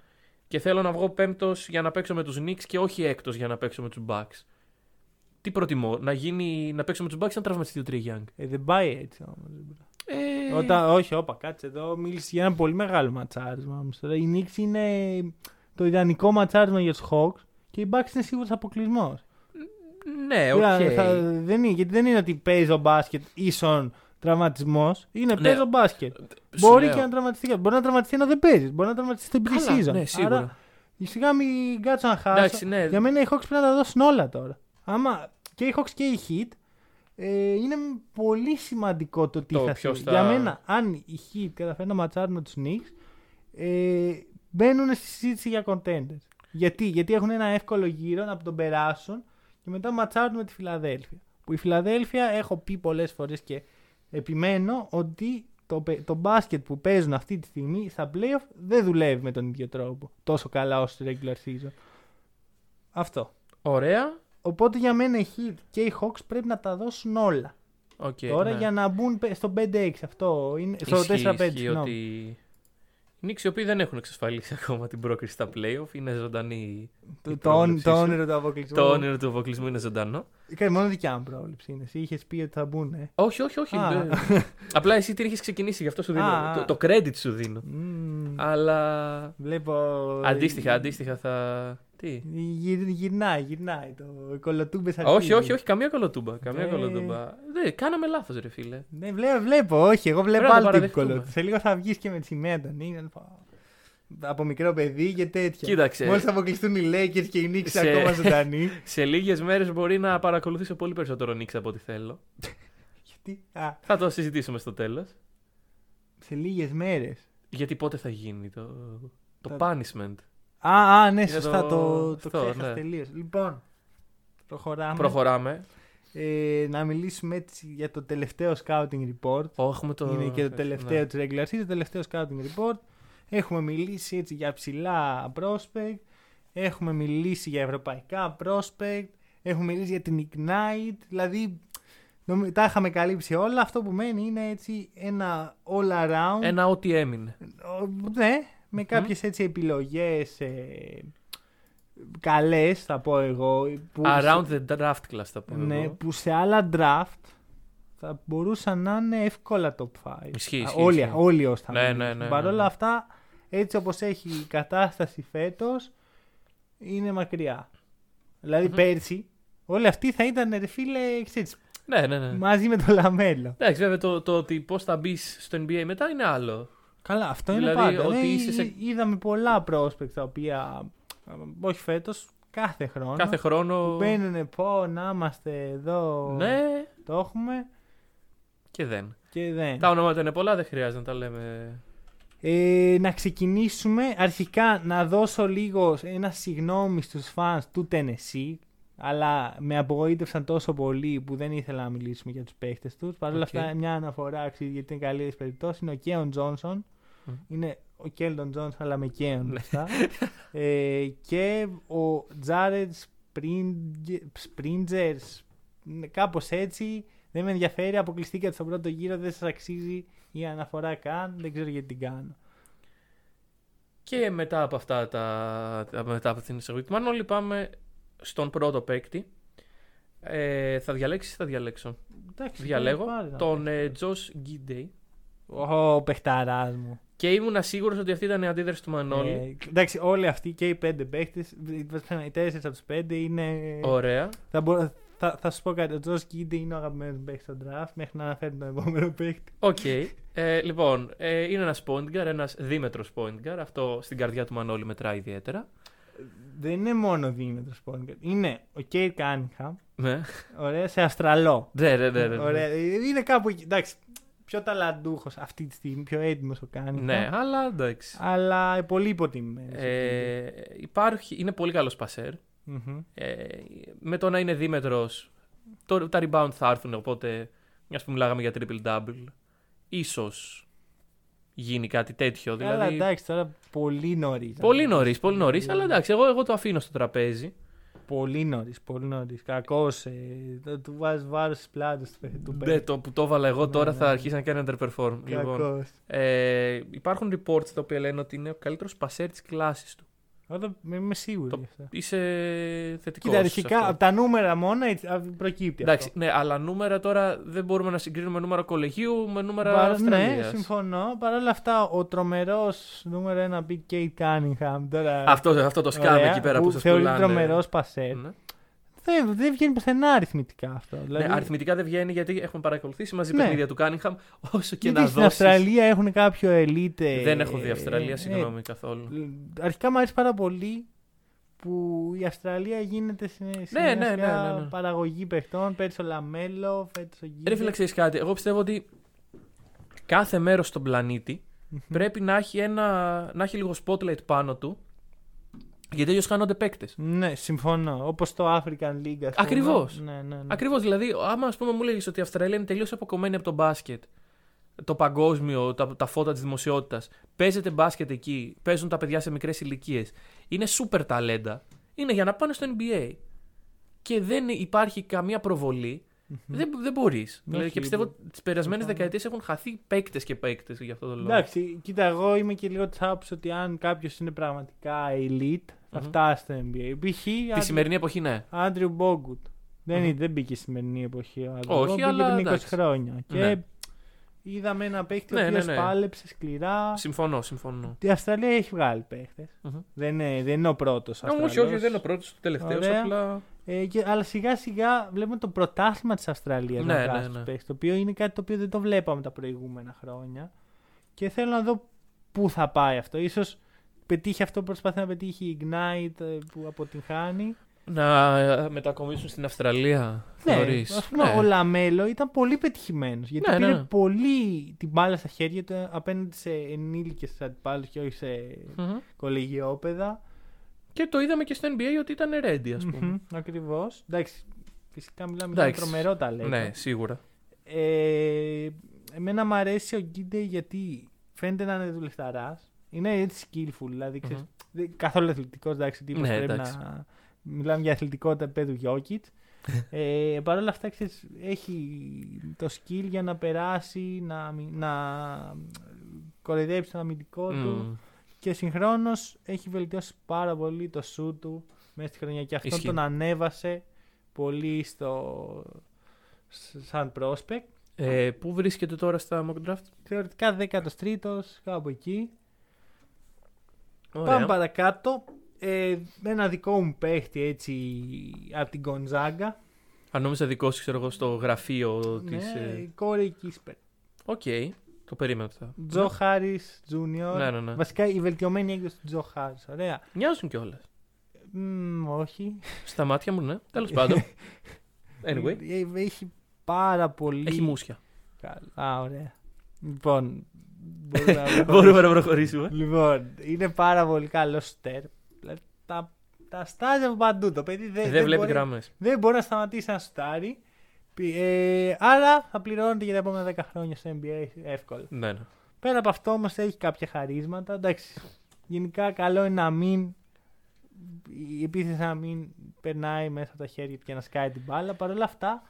και θέλω να βγω πέμπτος για να παίξω με τους Knicks και όχι έκτος για να παίξω με τους Bucks. Τι προτιμώ, να, γίνει, να παίξω με τους Bucks ή να τραυματιστεί ο Trey Young; Ε, δεν πάει έτσι όμως. Ε, Όταν, όχι, όπα, κάτσε εδώ. Μίλησες για ένα πολύ μεγάλο ματσάρισμα. όμως τώρα. Οι Knicks είναι το ιδανικό ματσάρισμα για τους Hawks και οι Bucks είναι σίγουρος αποκλεισμός. Ναι, οκ. δεν είναι, γιατί δεν είναι ότι παίζω μπάσκετ ίσον τραυματισμός. Είναι Ναι. παίζω μπάσκετ. Σου Μπορεί λέω. και να τραυματιστεί. κάποιος. Μπορεί να τραυματιστεί ενώ δεν παίζεις. Μπορεί να τραυματιστείς στην Καλά, pre-season. ναι, σίγουρα. Άρα, σιγά μην κάτσω να χάσω. Εντάξει, ναι. Για μένα οι Hawks πρέπει να τα δώσουν όλα τώρα. Άμα και οι Hawks και οι Heat ε, είναι πολύ σημαντικό το τι Το θα ποιος συμβεί. θα- Για μένα, αν οι Heat καταφέρουν να ματσάρουν με τους Knicks, ε, μπαίνουν στη συζήτηση για contenders. Γιατί, Γιατί έχουν ένα εύκολο γύρο να τον περάσουν και μετά ματσάρουν με τη Φιλαδέλφια. Που η Φιλαδέλφια έχω πει πολλές φορές και επιμένω ότι το, πε- το μπάσκετ που παίζουν αυτή τη στιγμή στα playoff δεν δουλεύει με τον ίδιο τρόπο τόσο καλά όσο το regular season. Αυτό. Ωραία. Οπότε για μένα οι Heat και οι Hawks πρέπει να τα δώσουν όλα. Οκ, Τώρα ναι. για να μπουν πε- στο 5-6. Αυτό είναι. Στο Ισχύει, 4-5. ισχύει συγγνώμη. ότι οι Knicks οι οποίοι δεν έχουν εξασφαλίσει ακόμα την πρόκριση στα playoff είναι ζωντανή. Το, η το, όν- πρόβλεψή το σου. όνειρο του αποκλεισμού. Το όνειρο του αποκλεισμού είναι ζωντανό. Ε, μόνο δικιά μου πρόβλεψη είναι. Εσύ είχες πει ότι θα μπουν. Ε. Όχι, όχι, όχι. Α. δεν- Απλά εσύ την είχες ξεκινήσει, γι' αυτό σου δίνω. Α, το, α. το credit σου δίνω. Μμμ. Αλλά Βλέπω. αντίστοιχα, αντίστοιχα θα. Τι; Γυρ- γυρνάει, γυρνάει. Το κολοτούμπες Όχι, όχι, όχι, καμία κολοτούμπα. Καμία Ε. κολοτούμπα. Δεν, κάναμε λάθος, ρε φίλε. Ναι, βλέπω, βλέπω, όχι. Εγώ βλέπω Πρέπει να το άλλο την παραδεχτούμε. κολοτούμπα. Σε λίγο θα βγεις και με τη σημαία των Ήγαν. Από μικρό παιδί και τέτοια. Κοίταξε. Μόλις θα αποκλειστούν οι Lakers και οι Knicks Σε- ακόμα ζωντανοί. Σε λίγες μέρες μπορεί να παρακολουθήσω πολύ περισσότερο Νίξ από ό,τι θέλω. Γιατί; Α, Θα το συζητήσουμε στο τέλος. σε λίγες μέρες. Γιατί πότε θα γίνει το, το Τα- punishment; Α, α, ναι, Είναι σωστά. το- Το, το, αυτό, ξέχασα ναι. τελείως. Λοιπόν, προχωράμε. Προχωράμε. Ε, να μιλήσουμε έτσι για το τελευταίο scouting report. Ω, έχουμε το... Είναι και το τελευταίο ναι. της regular season, το τελευταίο scouting report. Έχουμε μιλήσει έτσι για ψηλά prospect. Έχουμε μιλήσει για ευρωπαϊκά prospect. Έχουμε μιλήσει για την Ignite. Δηλαδή, νομι- τα είχαμε καλύψει όλα. Αυτό που μένει είναι έτσι ένα all around. Ένα ό,τι έμεινε. Ο- Ναι, με κάποιες έτσι επιλογές ε, καλές θα πω εγώ. Που Around σε, the draft class θα πω ναι, εγώ. που σε άλλα draft θα μπορούσαν να είναι εύκολα top 5. Ισχύει, Α, ισχύει, όλοι, ισχύει. όλοι όσοι θα Ναι, μιλήσουν. ναι, ναι, Παρ' ναι, όλα ναι. αυτά, έτσι όπως έχει η κατάσταση φέτος, είναι μακριά. Δηλαδή Μμμ. πέρσι, όλοι αυτοί θα ήταν ρε φίλε ξέρεις, Ναι, ναι, ναι. μαζί με το λαμέλο. Εντάξει, βέβαια το, το ότι πώς θα μπεις στο NBA μετά είναι άλλο. Καλά, αυτό Δηλαδή, είναι πάντα. ότι Ναι, είσαι σε- εί- Είδαμε πολλά prospects τα οποία, ε, όχι φέτος, κάθε χρόνο. Κάθε χρόνο. Μπαίνουν πω να είμαστε εδώ, Ναι, το έχουμε και δεν. και δεν. Τα ονόματα είναι πολλά, δεν χρειάζεται να τα λέμε. Ε, να ξεκινήσουμε. Αρχικά να δώσω λίγο ένα συγγνώμη στους fans του Tennessee. Αλλά με απογοήτευσαν τόσο πολύ που δεν ήθελα να μιλήσουμε για τους παίχτες τους. Παρ' όλα Οκ. αυτά μια αναφορά αξίζει γιατί είναι καλύτερες περιπτώσεις. Είναι ο Κέον Τζόνσον. Μμ. Είναι ο Κέλτον Τζόνσον αλλά με Κέον Ναι. μπροστά. ε, και ο Τζάρετ Σπρίντζερς. Κάπως έτσι. Δεν με ενδιαφέρει. Αποκλειστήκατε στον πρώτο γύρο. Δεν σας αξίζει η αναφορά καν. Δεν ξέρω γιατί την κάνω. Και μετά από αυτά τα. τα- μετά από την εισαγωγή του Μανώλη, πάμε στον πρώτο παίκτη. Ε, θα διαλέξεις ή θα διαλέξω; Εντάξει, Διαλέγω πάρε να τον πεις. ε, Τζος Γκίντεϊ. Ο παιχταράς μου. Και ήμουν σίγουρος ότι αυτή ήταν η αντίδραση του Μανώλη. Ε, εντάξει, όλοι αυτοί και οι πέντε παίχτες, οι τέσσερις από τους πέντε είναι... Ωραία. Θα, μπο... θα, θα σου πω κάτι, ο Τζος Γκίντεϊ είναι ο αγαπημένος μου παίχτης στο draft μέχρι να αναφέρει τον επόμενο παίχτη. Οκ. Ε, λοιπόν, ε, είναι ένας point guard, ένας δίμετρος point guard. Αυτό στην καρδιά του Μανώλη μετράει ιδιαίτερα. Δεν είναι μόνο δίμετρος point guard. Είναι ο Κέιντ Κάνιγχαμ, Ναι, ωραία, σε Αυστραλό. ναι, ναι. ναι, ναι. Ωραία, είναι κάπου εκεί, εντάξει, πιο ταλαντούχος αυτή τη στιγμή, πιο έτοιμος ο Κάνιγχαμ. Ναι, αλλά εντάξει. Αλλά πολύ υποτιμημένος. Ε, υπάρχει, είναι πολύ καλός πασέρ. Μμμ. Ε, με το να είναι δίμετρος, τα rebound θα έρθουν. Οπότε, μιας που μιλάγαμε για triple double, ίσως γίνει κάτι τέτοιο. Καλά, Δηλαδή, εντάξει, τώρα πολύ νωρίς. πολύ νωρίς, πολύ νωρίς. Αλλά εντάξει, εγώ, εγώ το αφήνω στο τραπέζι. Πολύ νωρίς, πολύ νωρίς. Κακός. Ε, του βάζεις βάρος στις πλάτες του. του Ναι, το που το έβαλα εγώ Ναι, τώρα ναι, θα ναι. αρχίσει να κάνει underperform. Λοιπόν, Κακός. ε, υπάρχουν reports τα οποία λένε ότι είναι ο καλύτερος πασέρ της κλάσης του. Όταν είμαι σίγουρο Το- γι' αυτό. Είσαι θετικός. Κοίτα, αρχικά από τα νούμερα μόνο έτσι, α, προκύπτει. Εντάξει, αυτό. ναι, αλλά νούμερα τώρα δεν μπορούμε να συγκρίνουμε νούμερα κολεγίου με νούμερα Παρά- Αυστραλίας. ναι, συμφωνώ. Παρ' όλα αυτά, ο τρομερός νούμερο ένα Big Kate Cunningham. Τώρα, Αυτό, αυτό το σκάμε ωραία, εκεί πέρα που, σας θεωρείται πουλάνε. τρομερός πασέρ. Ναι. Δεν, δεν βγαίνει πουθενά αριθμητικά αυτό. Δηλαδή, Ναι, αριθμητικά δεν βγαίνει γιατί έχουμε παρακολουθήσει μαζί Ναι. παιχνίδια του Κάνιχαμ. Όσο και γιατί να στην δώσεις. Αυστραλία έχουν κάποιο elite. ε, Δεν έχω δει ε, Αυστραλία, ε, συγγνώμη καθόλου. Αρχικά μου αρέσει πάρα πολύ που η Αυστραλία γίνεται σε, σε Ναι, μια ναι, ναι, σειρά ναι, ναι. παραγωγή παιχτών. Πέρσι ο Λαμέλο, φέτος ο Γκίντερ. Ρε φίλε, ξέρεις κάτι. Εγώ πιστεύω ότι κάθε μέρος στον πλανήτη πρέπει να έχει, ένα, να έχει λίγο spotlight πάνω του. Γιατί αλλιώς χάνονται παίκτες. Ναι, συμφωνώ. Όπως το African League. ας πούμε. Ακριβώς. Ναι, ναι, ναι. Ακριβώς. Δηλαδή, άμα ας πούμε, μου λέγεις ότι η Αυστραλία είναι τελείως αποκομμένη από το μπάσκετ, το παγκόσμιο, τα, τα φώτα της δημοσιότητας, παίζεται μπάσκετ εκεί, παίζουν τα παιδιά σε μικρές ηλικίες, είναι σούπερ ταλέντα, είναι για να πάνε στο NBA. Και δεν υπάρχει καμία προβολή. Δεν, δεν μπορείς. Δηλαδή, και πιστεύω ότι τις περασμένες συμφωνώ. δεκαετίες έχουν χαθεί παίκτες και παίκτες για αυτό το λόγο. Εντάξει, κοίτα, εγώ είμαι και λίγο τη άποψη ότι αν κάποιος είναι πραγματικά elite, θα Μμμ. φτάσει στο NBA. Π.χ. Τη σημερινή εποχή, ναι. Άντριου Μπόγκουτ. Δεν, Μμμ. είναι- δεν μπήκε η σημερινή εποχή ο Άντριου Όχι, Μπόγκουτ, αλλά μπήκε πριν 20 εντάξει. χρόνια. Και Ναι. Είδαμε ένα παίχτη Ναι, ο οποίος ναι, ναι. πάλεψε σκληρά. Συμφωνώ, συμφωνώ. Η Αυστραλία έχει βγάλει παίχτε. Μμμ. Δεν, είναι, δεν είναι ο πρώτος. Όχι, όχι, δεν είναι ο πρώτος, ο τελευταίος. Ωραία. Απλά. Ε, και, αλλά σιγά σιγά βλέπουμε το πρωτάθλημα της Αυστραλίας Ναι, να ναι, βγάζει τους ναι. παίχτες, Το οποίο είναι κάτι το οποίο δεν το βλέπαμε τα προηγούμενα χρόνια. Και θέλω να δω πού θα πάει αυτό. Ίσως πετύχει αυτό που προσπαθεί να πετύχει η Ignite ε, που αποτυγχάνει. Να ε, μετακομίσουν στην Αυστραλία, θεωρείς; Ναι, ας πούμε, Ναι. ο Λαμέλο ήταν πολύ πετυχημένος. Γιατί Ναι, πήρε ναι. πολύ την μπάλα στα χέρια του απέναντι σε ενήλικες αντιπάλους και όχι σε Μμμ. κολεγιόπαιδα. Και το είδαμε και στο NBA ότι ήταν ready, ας πούμε. Ακριβώς. Εντάξει. Φυσικά μιλάμε για ένα Εντάξει. τρομερό ταλέντο. Ναι, σίγουρα. Ε, εμένα μου αρέσει ο Γκίντε γιατί φαίνεται να είναι δουλευταράς. Είναι έτσι skillful, δηλαδή ξέρεις, Μμμ. δεν- καθόλου αθλητικός. Εντάξει, τύπος Ναι, πρέπει εντάξει. να. Μιλάμε για αθλητικότητα επίπεδου Γιώκητ. ε, Παρ' όλα αυτά, ξέρεις, έχει το skill για να περάσει, να, μι- να κοροϊδέψει τον αμυντικό του Μμ. Και συγχρόνως έχει βελτιώσει πάρα πολύ το σου του μέσα στη χρονιά και αυτό Ισχύει. τον ανέβασε πολύ στο σαν prospect. Ε, πού βρίσκεται τώρα στα mock draft; Θεωρητικά 13ο, κάπου εκεί. Ωραία. Πάμε παρακάτω. Ε, ένα δικό μου παίχτη έτσι από την Γκοντζάγκα. Αν νόμιζα δικός σου, ξέρω εγώ, στο γραφείο της. Ναι, Κόρεϊ Κίσπερτ. Οκ, το περίμενα αυτά. Τζο Χάρις Τζούνιορ. Ναι, ναι, ναι. Βασικά η βελτιωμένη έκδοση του Τζο Χάρις. Ωραία. Μοιάζουν κιόλας. Μμ, όχι. Στα μάτια μου, ναι. Τέλος πάντων. Anyway, Ε, Έχει πάρα πολύ. έχει μουσια. Καλά. Α, ωραία. Λοιπόν. μπορούμε να Μπορούμε να προχωρήσουμε. Λοιπόν, είναι πάρα πολύ καλό στέρ. Δηλαδή, τα, τα στάζει από παντού. Το παιδί δεν, Δεν βλέπει μπορεί, γραμμέ. δεν μπορεί να σταματήσει να σουτάρει. Πι- Ε, άρα θα πληρώνεται για τα επόμενα 10 χρόνια στο NBA εύκολα. Ναι, ναι. Πέρα από αυτό όμως έχει κάποια χαρίσματα. Εντάξει, γενικά καλό είναι να μην. Η επίθεση να μην περνάει μέσα από τα χέρια του και να σκάει την μπάλα. Παρ' όλα αυτά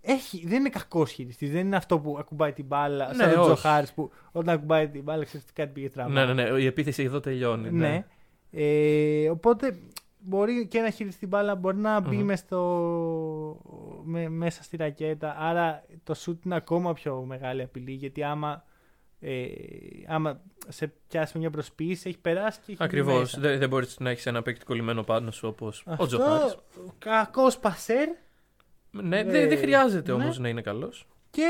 έχει, δεν είναι κακός χειριστής. Δεν είναι αυτό που ακουμπάει την μπάλα. Ναι, σαν τον όχι. Τζοχάρη που όταν ακουμπάει την μπάλα ξέρεις ότι κάτι πήγε στραβά. Ναι, ναι, ναι. Η επίθεση εδώ τελειώνει. Ναι. Ναι. Ε, οπότε μπορεί και να χειριστεί την μπάλα, μπορεί να μπει Μμμ. μες στο, με, μέσα στη ρακέτα. Άρα το σουτ είναι ακόμα πιο μεγάλη απειλή γιατί άμα, ε, άμα σε πιάσει μια προσποίηση έχει περάσει και έχει μπει Ακριβώς. μέσα. Δεν, δεν μπορείς να έχεις ένα παίκτη κολλημένο πάνω σου όπως ο Αυτό, Τζοχάρη. κακός πασέρ Ναι, Ε, δεν, δεν χρειάζεται ναι. όμως να είναι καλός. και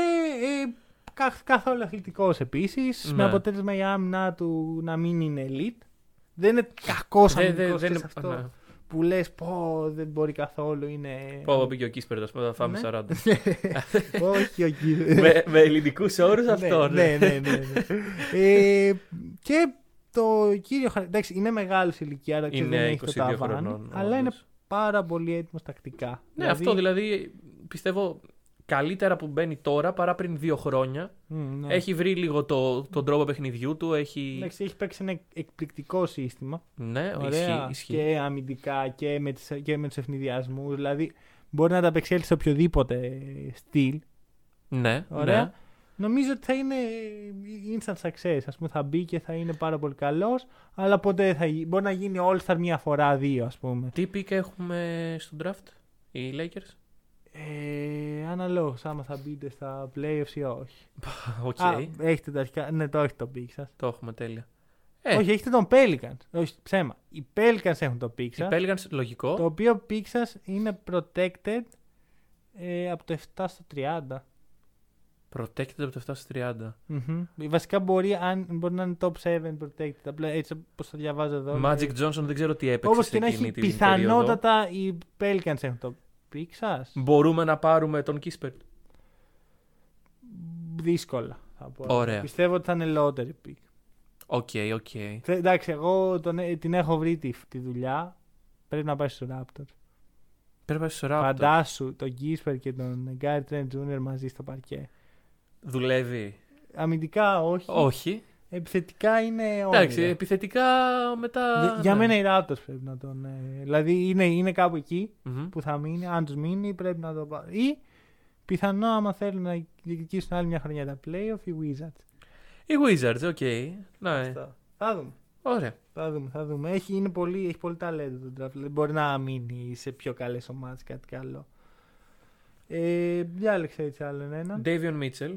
ε, κα- καθόλου αθλητικός επίσης Ναι. με αποτέλεσμα η άμυνα του να μην είναι elite. Δεν είναι κακός Δεν, αμυντικός δεν, δεν ξέρεις είναι. αυτό ναι. Που λες πω δεν μπορεί καθόλου είναι... Πω, πήγε ο Κίσπερ, ας πούμε, θα φάμε Ναι. 40. Όχι ο κύριος. με, με ελληνικούς όρους αυτό, ναι. Ναι, ναι, ναι. ναι. ε, και το κύριο χαρακτήρα. Εντάξει, είναι μεγάλος σε ηλικία, άρα ξέρεις, δεν Είναι έχει το 22 ταβάνι, χρονών. αλλά είναι όντως. πάρα πολύ έτοιμος τακτικά. Ναι, αυτό δηλαδή πιστεύω καλύτερα που μπαίνει τώρα παρά πριν δύο χρόνια. Μμ, ναι. Έχει βρει λίγο το, τον τρόπο παιχνιδιού του. Έχει. Εντάξει, έχει παίξει ένα εκπληκτικό σύστημα. Ναι, Ωραία. ισχύει. ισχύει. Και αμυντικά και με, τις, και με τους αιφνιδιασμούς. Δηλαδή μπορεί να ανταπεξέλθει σε οποιοδήποτε στυλ. Ναι, Ωραία. ναι. Νομίζω ότι θα είναι instant success. Ας πούμε θα μπει και θα είναι πάρα πολύ καλός. Αλλά ποτέ θα γι- μπορεί να γίνει all-star μία φορά, δύο ας πούμε. Τι pick έχουμε στο draft, οι Lakers; Ε, αναλόγως άμα θα μπείτε στα playoffs ή όχι. Οκ, Α, έχετε τα αρχικά. Ναι, το έχετε το pick σας. το έχουμε τέλεια. Ε, Όχι, έχετε τον Pelicans. Όχι, ψέμα. Οι Pelicans έχουν το pick οι σας. Pelicans, λογικό. Το οποίο pick σας είναι protected ε, από το 7 στο 30. Protected από το 7 στο 30. Μμμ. Βασικά μπορεί, αν, μπορεί να είναι top 7 protected. Απλά έτσι όπως το διαβάζω εδώ. Magic Johnson δεν ξέρω τι έπαιξε. Όπως σε και να εκείνη έχει, την πιθανότατα οι Pelicans έχουν το pick σας. Μπορούμε να πάρουμε τον Kispert. Δύσκολα θα πω. Ωραία. Πιστεύω ότι θα είναι lottery pick. Οκ, οκ. Θε- Εντάξει, εγώ τον, ε, την έχω βρει τη, τη δουλειά. Πρέπει να πάει στο Raptors. Πρέπει να πάει στο Raptors. Φαντάσου τον Κίσπερτ και τον Gary Trent Jr. μαζί στο παρκέ. Δουλεύει. Αμυντικά όχι. Όχι. Επιθετικά είναι όνειρο. Εντάξει, επιθετικά μετά. Για, για ναι. μένα οι Raptors πρέπει να τον. ε, δηλαδή είναι, είναι κάπου εκεί Μμμ. που θα μείνει. Αν τους μείνει πρέπει να το πάρει. Ή πιθανό άμα θέλουν να διεκδικήσουν άλλη μια χρονιά τα playoff οι Wizards. Οι Wizards, οκ. Ναι. Αυτό. Θα δούμε. Ωραία. Θα δούμε, θα δούμε. Έχει, είναι πολύ, έχει πολύ ταλέντο το draft. Δηλαδή, μπορεί να μείνει σε πιο καλές ομάδες κάτι καλό. Ε, διάλεξα έτσι άλλον έναν. Davion Mitchell.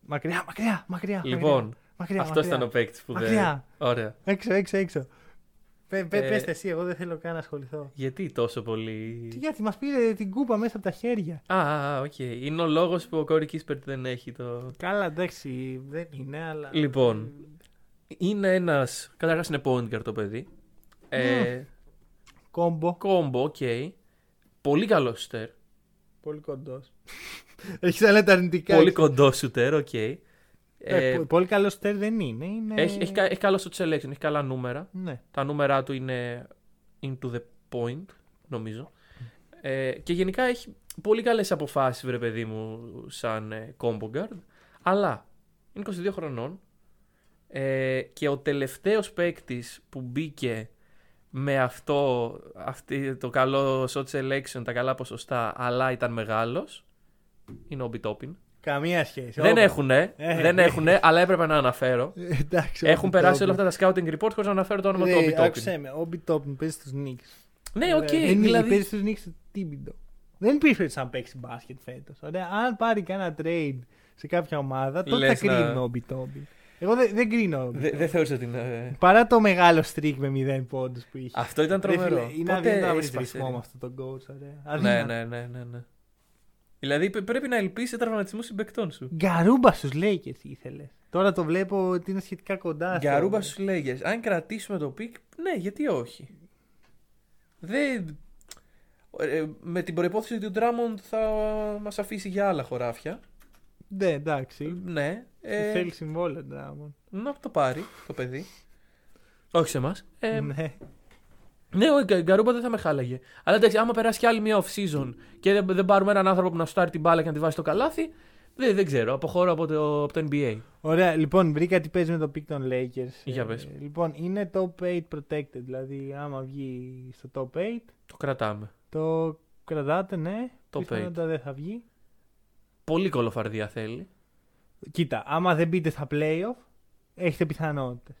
Μακριά, μακριά, μακριά. Λοιπόν, μακριά, αυτός μακριά. ήταν ο παίκτης που δεν. Μακριά. Ωραία. Έξω, έξω, έξω. Πε, πε, Ε, πες τα εσύ, εγώ δεν θέλω καν να ασχοληθώ. Γιατί τόσο πολύ. Τι, Γιατί μας πήρε την κούπα μέσα από τα χέρια. Α, α, α, οκ. Είναι ο λόγος που ο Κόρεϊ Κίσπερτ δεν έχει το. Καλά, εντάξει, δεν είναι, αλλά. Λοιπόν. Είναι ένα. Καταρχάς είναι point guard το παιδί. Ε, Combo. combo, οκ. Πολύ καλός σουτέρ. Πολύ κοντός. Έχεις άλλα τα αρνητικά. Πολύ κοντός σουτέρ, οκ. Ε, Ε, πο- πολύ καλός σουτέρ δεν είναι. είναι... έχει, έχει, κα- έχει καλό shot selection, έχει καλά νούμερα. Ναι. Τα νούμερα του είναι into the point, νομίζω. Ε, και γενικά έχει πολύ καλές αποφάσεις, βρε παιδί μου, σαν ε, combo guard. Αλλά είναι 22 χρονών ε, και ο τελευταίος παίκτης που μπήκε με αυτό, αυτή, το καλό shot selection, τα καλά ποσοστά, αλλά ήταν μεγάλος, είναι ο Μπιτόπιν. Καμία σχέση. Δεν Όπα. έχουνε, Ε. δεν έχουνε, αλλά έπρεπε να αναφέρω. Ε, Εντάξει, Έχουν ο περάσει όλα Μπιτόπιν. αυτά τα scouting report χωρίς να αναφέρω το όνομα του Ρε, Μπιτόπιν. Άκουσε με, ο Μπιτόπιν παίζει στους Νίξ. Ναι, οκ, δεν δηλαδή. παίζει στους Νίξ του Τίμπιντο. Δεν υπήρχε σαν παίξει μπάσκετ φέτος. Αν πάρει κανένα trade σε κάποια ομάδα, τότε Λες θα να- κρίνω ο Μπιτόπιν. Εγώ δεν, δεν κρίνω. Δεν δε θεώρησα ότι είναι. Παρά το μεγάλο streak με 0 πόντους που είχε. Αυτό ήταν Ρε τρομερό. φίλε, Είναι Πότε αδύνατο να βρει έσπασε, ρυθμό ρε. με αυτόν τον coach. Ωραία. Ναι, Αδύνατο. ναι, ναι, ναι, ναι. Δηλαδή πε- πρέπει να ελπίσει σε τραυματισμού συμπεκτών σου. Γκαρούμπα στους Lakers ήθελες. Τώρα το βλέπω ότι είναι σχετικά κοντά. στο- Γκαρούμπα στους Lakers. Αν κρατήσουμε το pick, ναι, γιατί όχι. Δεν. ε, με την προϋπόθεση ότι ο Ντράμοντ θα μας αφήσει για άλλα χωράφια. Ναι, εντάξει. Ναι. Ε, Θέλει συμβόλαιο Ντράμοντ. να το πάρει το παιδί. Όχι σε εμάς. Ε, Ναι. Ναι, ο Γκα- Γκαρούμπα δεν θα με χάλαγε. Αλλά εντάξει, άμα περάσει κι άλλη μια off season και δεν, δεν πάρουμε έναν άνθρωπο που να σουτάρει την μπάλα και να τη βάζει στο καλάθι, δεν, δεν ξέρω. Αποχωρώ από το, από το NBA. Ωραία, λοιπόν, βρήκα τι παίζει με το pick των Lakers. Για Ε, πες. λοιπόν, είναι top 8 protected. Δηλαδή, άμα βγει στο top 8, Το κρατάμε. το κρατάτε, ναι. Top Πιθανότατα δεν θα βγει. Πολύ κολοφαρδία θέλει. Κοίτα, άμα δεν μπείτε στα playoff, έχετε πιθανότητες.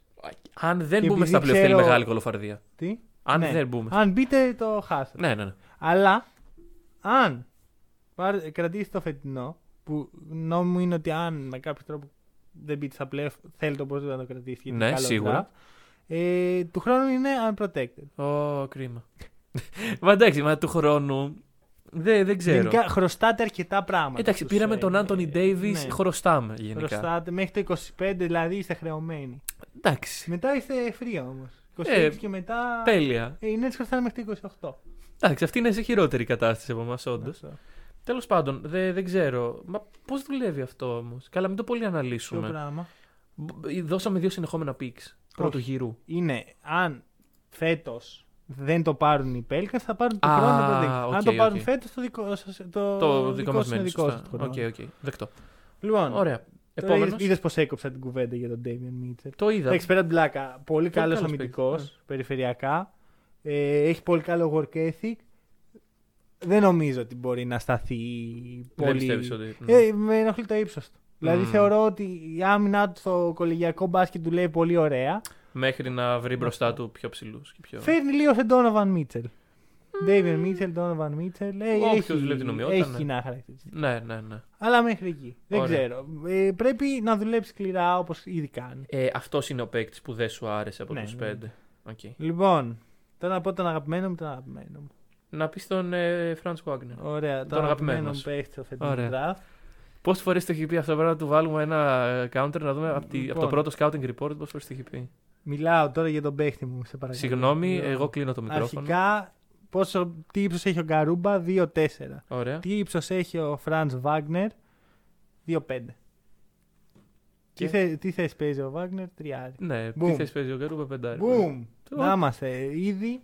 Αν δεν Και μπούμε επειδή στα πλοία, θέλει ξέρω- μεγάλη κολοφαρδία. Τι; Αν Ναι. δεν μπούμε. Αν μπείτε, το χάσατε. Ναι, ναι, ναι. Αλλά, αν πάρ- κρατήσετε το φετινό, που νόμιμο είναι ότι αν με κάποιο τρόπο δεν μπείτε στα playoff, θέλετε οπωσδήποτε να το κρατήσετε. γιατί Ναι, είναι καλό σίγουρα. draft. Ε, του χρόνου είναι unprotected. Ω, κρίμα. μα εντάξει, μα του χρόνου. Δεν, δεν ξέρω. Γενικά χρωστάτε αρκετά πράγματα. Εντάξει, στους, πήραμε ε, τον Άντωνι Ντέιβι, ναι. χρωστάμε γενικά. Χρωστάτε μέχρι το 25, δηλαδή είστε χρεωμένοι. Εντάξει. Μετά είστε free όμως. 26 Ε, και μετά. Τέλεια. Ε, οι Nets χρωστάνε μέχρι το 28. Εντάξει, αυτή είναι σε χειρότερη κατάσταση από εμάς, όντως. Αυτό. Τέλος πάντων, δεν, δεν ξέρω. Μα πώς δουλεύει αυτό όμως; Καλά, μην το πολύ Ποιο αναλύσουμε. πράγμα; Μπ- Δώσαμε δύο συνεχόμενα picks πρώτου Όχι. γύρου. Είναι αν φέτος δεν το πάρουν οι Pelicans, θα πάρουν το Α, χρόνο το protect. OK, αν το πάρουν οκ. φέτος, το δικό σας. Το, το δικό μας σας είναι μένει. δικό σωστά. σας το Οκ, χρόνο. οκ. Δεκτό. Λοιπόν, Ωραία. Επόμενος. είδες πώς έκοψα την κουβέντα για τον Davion Mitchell. Το είδα. Εντάξει, πέρα την πλάκα. Πολύ καλός καλός αμυντικός, παίκτης, περιφερειακά. Ε, έχει πολύ καλό work ethic. Δεν νομίζω ότι μπορεί να σταθεί Δεν πολύ. πιστεύεις ότι. Ε, με ενοχλεί το ύψος του. Δηλαδή Μμμ. θεωρώ ότι η άμυνα του στο κολεγιακό μπάσκετ δουλεύει πολύ ωραία. Μέχρι να βρει μπροστά του πιο ψηλούς. Πιο... Φέρνει λίγο σε Donovan Mitchell. David Mitchell, Donovan Mitchell. Ε, Όποιος έχει, δουλεύει την ομοιότητα, έχει ναι. κοινά χαρακτηριστικά. Ναι, ναι, ναι. Αλλά μέχρι εκεί. Δεν Ωραία. ξέρω. Ε, πρέπει να δουλέψει σκληρά όπως ήδη κάνει. Ε, Αυτός είναι ο παίκτης που δεν σου άρεσε από Ναι, τους ναι. πέντε. Οκ. Λοιπόν, τώρα να πω τον αγαπημένο μου, τον αγαπημένο μου. Να πεις τον ε, Franz Wagner. Ωραία, Τον τον αγαπημένο αγαπημένος μου σου. παίχτη στο φετινό Ωραία. draft. Πόσες φορές το έχει πει αυτό, πρέπει να του βάλουμε ένα ε, counter να δούμε από, τη- από το Λοιπόν. πρώτο scouting report πόσες φορές το έχει πει. Μιλάω τώρα για τον παίχτη μου, σε παρακαλώ. Συγγνώμη, Λοιπόν, εγώ κλείνω το μικρόφωνο. Αρχικά, πόσο, τι ύψος έχει ο Γκαρούμπα, 2-4. Ωραία. Τι ύψος έχει ο Φραντς Βάγνερ, 2-5. Και; Τι, θε, τι θέση παίζει ο Βάγνερ, τριάρι. Ναι, Boom. τι θες παίζει ο Γκαρούμπα; πεντάρι. Μπουμ! Το- Να είμαστε ήδη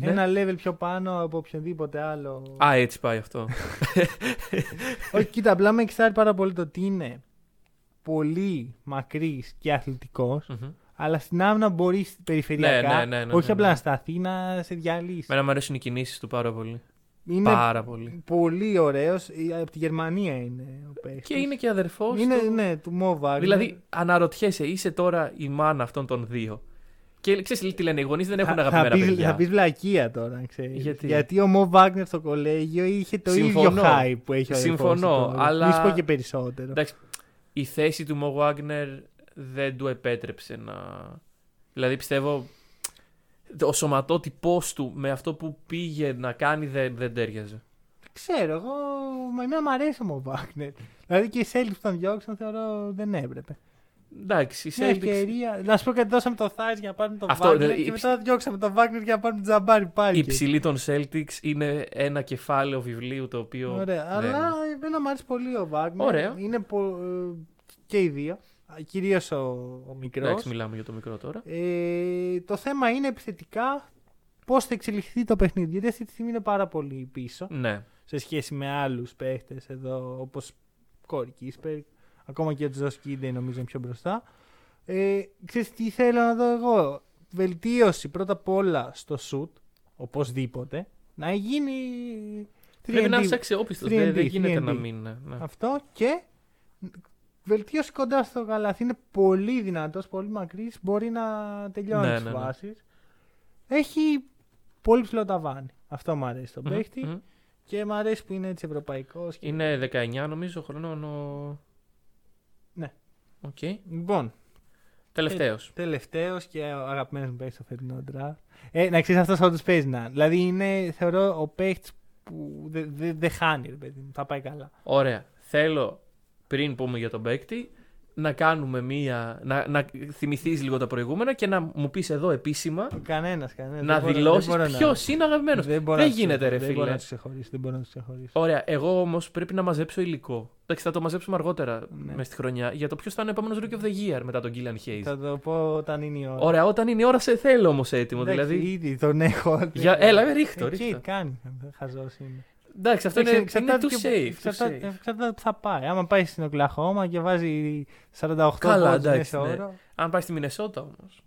Ναι. ένα level πιο πάνω από οποιονδήποτε άλλο. Α, έτσι πάει αυτό. Όχι, κοίτα, απλά με εξάρει πάρα πολύ το ότι είναι πολύ μακρύς και αθλητικός, Μμμ. Αλλά στην άμυνα μπορείς περιφερειακά, Ναι, ναι, ναι, ναι, όχι ναι, απλά ναι. να σταθεί, να σε διαλύσεις. Μένα μου αρέσουν οι κινήσεις του πάρα πολύ. Είναι Πάρα πολύ. πολύ ωραίος. Από τη Γερμανία είναι ο παίχτης. Και είναι και αδερφός. Είναι, ναι, του Μο Wagner. Δηλαδή, αναρωτιέσαι, είσαι τώρα η μάνα αυτών των δύο. Και ξέρεις τι λένε, οι γονείς δεν έχουν θα, αγαπημένα θα πεις, παιδιά. θα πεις βλακεία τώρα, ξέρεις. Γιατί; Γιατί ο Μο Βάγνερ στο κολέγιο είχε το Συμφωνώ. ίδιο hype που έχει ο αδερφός Συμφωνώ, του τώρα. αλλά- Μη σου πω και περισσότερο. Εντάξει, η θέση του Μο Wagner δεν του επέτρεψε να. Δηλαδή πιστεύω ο σωματότυπός του με αυτό που πήγε να κάνει δεν, δεν τέριαζε. Ξέρω, εγώ. Μα εμένα μου αρέσει ο Μο Wagner. Δηλαδή και οι Celtics που τον διώξαν θεωρώ δεν έπρεπε. Εντάξει, η Μια Celtics. ευκαιρία. Να σου πω κάτι, δώσαμε το Θάις για να πάρουμε τον Αυτό, Wagner δηλαδή, και η μετά διώξαμε τον Wagner για να πάρουμε τον Τζαμπάρι πάλι. Η ψηλή των Celtics είναι ένα κεφάλαιο βιβλίου το οποίο. Ωραία. δεν- Αλλά εμένα μου αρέσει πολύ ο Wagner. Ωραίο. Είναι πο- ε, και οι δύο. Κυρίως ο, ο μικρός. Εντάξει, μιλάμε για το μικρό τώρα. Ε, το θέμα είναι επιθετικά πώς θα εξελιχθεί το παιχνίδι. Γιατί αυτή τη στιγμή είναι πάρα πολύ πίσω Ναι. σε σχέση με άλλους παίχτες εδώ όπως Κόρη Κίσπερ. Ακόμα και ο Τζο Κίντε νομίζω είναι πιο μπροστά. Ε, ξέρεις τι θέλω να δω εγώ; Βελτίωση πρώτα απ' όλα στο shoot, οπωσδήποτε. Να γίνει. Πρέπει να 3D. είσαι αξιόπιστο. 3D, Δεν, δεν γίνεται 3D. να μην. ναι, ναι. Αυτό και βελτίωση κοντά στο καλάθι. Είναι πολύ δυνατός, πολύ μακρύς, μπορεί να τελειώνει Ναι, τις ναι, ναι. φάσεις. Έχει πολύ ψηλό ταβάνι. Αυτό μου αρέσει τον Μμμ, παίχτη μμμ. και μου αρέσει που είναι έτσι ευρωπαϊκός. και- Είναι 19 νομίζω χρονών ο. Ναι. Οκ. Ε, Λοιπόν, Τελευταίος. τελευταίος και ο αγαπημένος μου παίχτης στο φετινό draft. Ε, να ξέρεις αυτός όντως παίζει να. είναι. Δηλαδή είναι, θεωρώ, ο παίχτης που δεν δε, δε χάνει, ρε παιδί μου. Θα πάει καλά. Ωραία. Θέλω πριν πούμε για τον παίκτη να κάνουμε μία. να, να θυμηθείς λίγο τα προηγούμενα και να μου πεις εδώ επίσημα Κανένας, κανένας. να Δεν μπορώ- δηλώσεις δεν μπορώ να- ποιος είναι αγαπημένος. Δεν, μπορώ Δεν να τους γίνεται, ρε ξεχωρίσω, Δεν μπορώ φίλε. να τους ξεχωρίσω. Δεν μπορώ να τους ξεχωρίσω. Ωραία. Εγώ όμως πρέπει να μαζέψω υλικό. Εντάξει, θα το μαζέψουμε αργότερα Ναι. μες στη χρονιά για το ποιος θα είναι ο επόμενος Rookie of the Year μετά τον Gillian Hayes. Θα το πω όταν είναι η ώρα. Ωραία, όταν είναι η ώρα σε θέλω όμως έτοιμο. Εντάξει, δηλαδή. Ήδη τον έχω. Για... Έλα, ρίχτω, Εκεί ρίχτω. κάνει. Χαζός είναι. Εντάξει, αυτό είναι, είναι Εξαρτάται too και- safe. too εξαρτάται- safe. Εξαρτάται που θα πάει. Άμα πάει στην Οκλαχώμα και βάζει 48 Καλά, πόντους εντάξει, μέσα ναι. όρο. Αν πάει στη Μινεσότα όμως.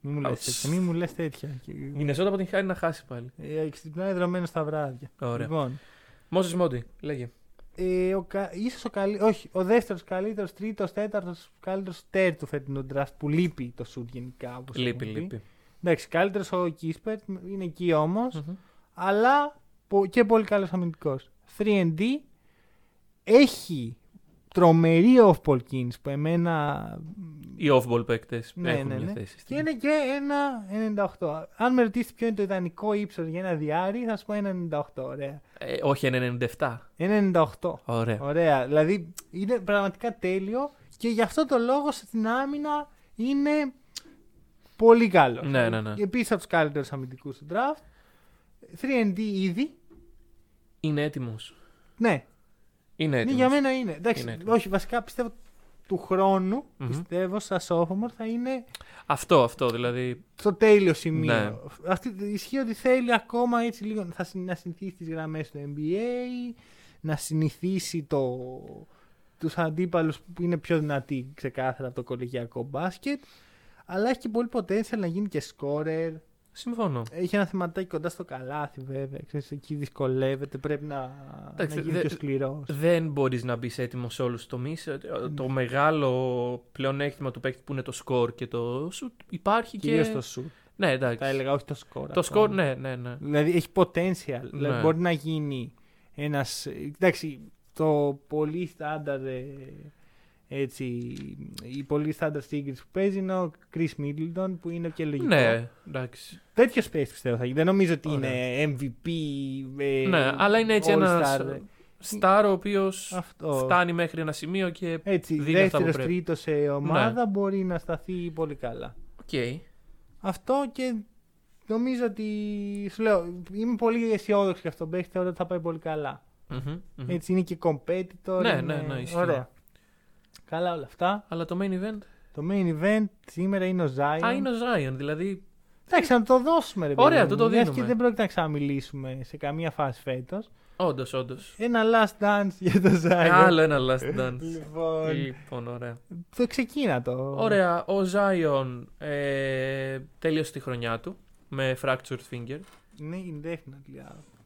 Μην μου λες Αουσ. τέτοια. Μην μου λες τέτοια. Η Μινεσότα αποτυχάνει να χάσει πάλι. Ε, Ξυπνάει δρομένο στα βράδια. Ωραία. Λοιπόν, Μόζε Μόντι, λέγε. ε, ο, κα- ίσως ο, καλύ... όχι, ο δεύτερος καλύτερος, τρίτος, τέταρτος, καλύτερος τέρ του φετινού draft που λείπει το σουτ γενικά. Όπως Λείπει, έχουμε πει. λείπει. Εντάξει, καλύτερος ο Κίσπερτ, είναι εκεί όμως. Μμμ. αλλά πο- και πολύ καλός αμυντικός. 3D έχει τρομερή off-ball κίνηση που εμένα Οι off-ball παίκτες Ναι, έχουν ναι, μια ναι. θέση. και στην- είναι και ένα 98. Αν με ρωτήσετε ποιο είναι το ιδανικό ύψος για ένα διάρρη θα σου πω ένα 98. Ωραία. Ε, όχι, είναι 97. Ένα 98. Ωραία. Ωραία. Δηλαδή είναι πραγματικά τέλειο και γι' αυτό το λόγο στην άμυνα είναι πολύ καλός. Ναι, ναι, ναι. Επίσης από τους καλύτερους αμυντικούς του draft. 3D ήδη. Είναι έτοιμος. Ναι, Είναι Ναι, έτοιμος. για μένα είναι. Εντάξει, Είναι έτοιμος. όχι, βασικά πιστεύω του χρόνου, Μμμ. πιστεύω, σαν sophomore θα είναι Αυτό, αυτό. Δηλαδή. στο τέλειο σημείο. Ναι. Αυτή, ισχύει ότι θέλει ακόμα έτσι λίγο θα, συ- να συνηθίσει τις γραμμές του NBA, να συνηθίσει το, τους αντίπαλους που είναι πιο δυνατοί ξεκάθαρα από το κολεγιακό μπάσκετ, αλλά έχει και πολύ potential να γίνει και scorer. Συμφωνώ. Έχει ένα θεματάκι κοντά στο καλάθι βέβαια, ξέρεις, εκεί δυσκολεύεται, πρέπει να, Εντάξει, να γίνει δε- πιο σκληρός. Δεν μπορείς να μπεις έτοιμος σε όλους τους τομείς. Το μεγάλο πλεονέκτημα του παίκτη που είναι το score και το shoot υπάρχει Κυρίως και. το shoot. Ναι, εντάξει. Θα έλεγα όχι το score. Το ακόμα. score, ναι, ναι, ναι. Δηλαδή έχει potential. Ναι. Δηλαδή μπορεί να γίνει ένας... Εντάξει, το πολύ στάνταρ ε, έτσι, η πολύ στάνταρ σύγκριση που παίζει είναι ο Khris Middleton που είναι και λογικό. Ναι, εντάξει. Τέτοιος space πιστεύω θα γίνει. Δεν νομίζω ότι Ωραία. είναι MVP. Ε, ναι, αλλά είναι έτσι all-star, ένας ε. star ο οποίος Αυτό. φτάνει μέχρι ένα σημείο και. Έτσι, δίνει αυτά που δεύτερο πρέπει. Ναι. τρίτος σε ομάδα μπορεί να σταθεί πολύ καλά. Οκ. Αυτό και νομίζω ότι. Σου λέω, είμαι πολύ αισιόδοξος για αυτόν τον παίχτη. Θεωρώ ότι θα πάει πολύ καλά. Μμμ, μμμ. Έτσι είναι και competitor. Ναι, είναι... ναι, ναι, ισχύει. Ωραία. Καλά όλα αυτά. Αλλά το main event; Το main event σήμερα είναι ο Zion. Α, είναι ο Zion. Δηλαδή. Εντάξει, να το δώσουμε ρε Ωραία, παιδί του το μου, μιας δίνουμε. και δεν πρόκειται να ξαναμιλήσουμε σε καμία φάση φέτος. Όντως, όντως. Ένα last dance για το Zion. Άλλο ένα last dance. Λοιπόν, λοιπόν, ωραία. το ξεκίνα το. Ωραία. Ο Zion ε, τέλειωσε τη χρονιά του με fractured finger. Είναι indefinitely out.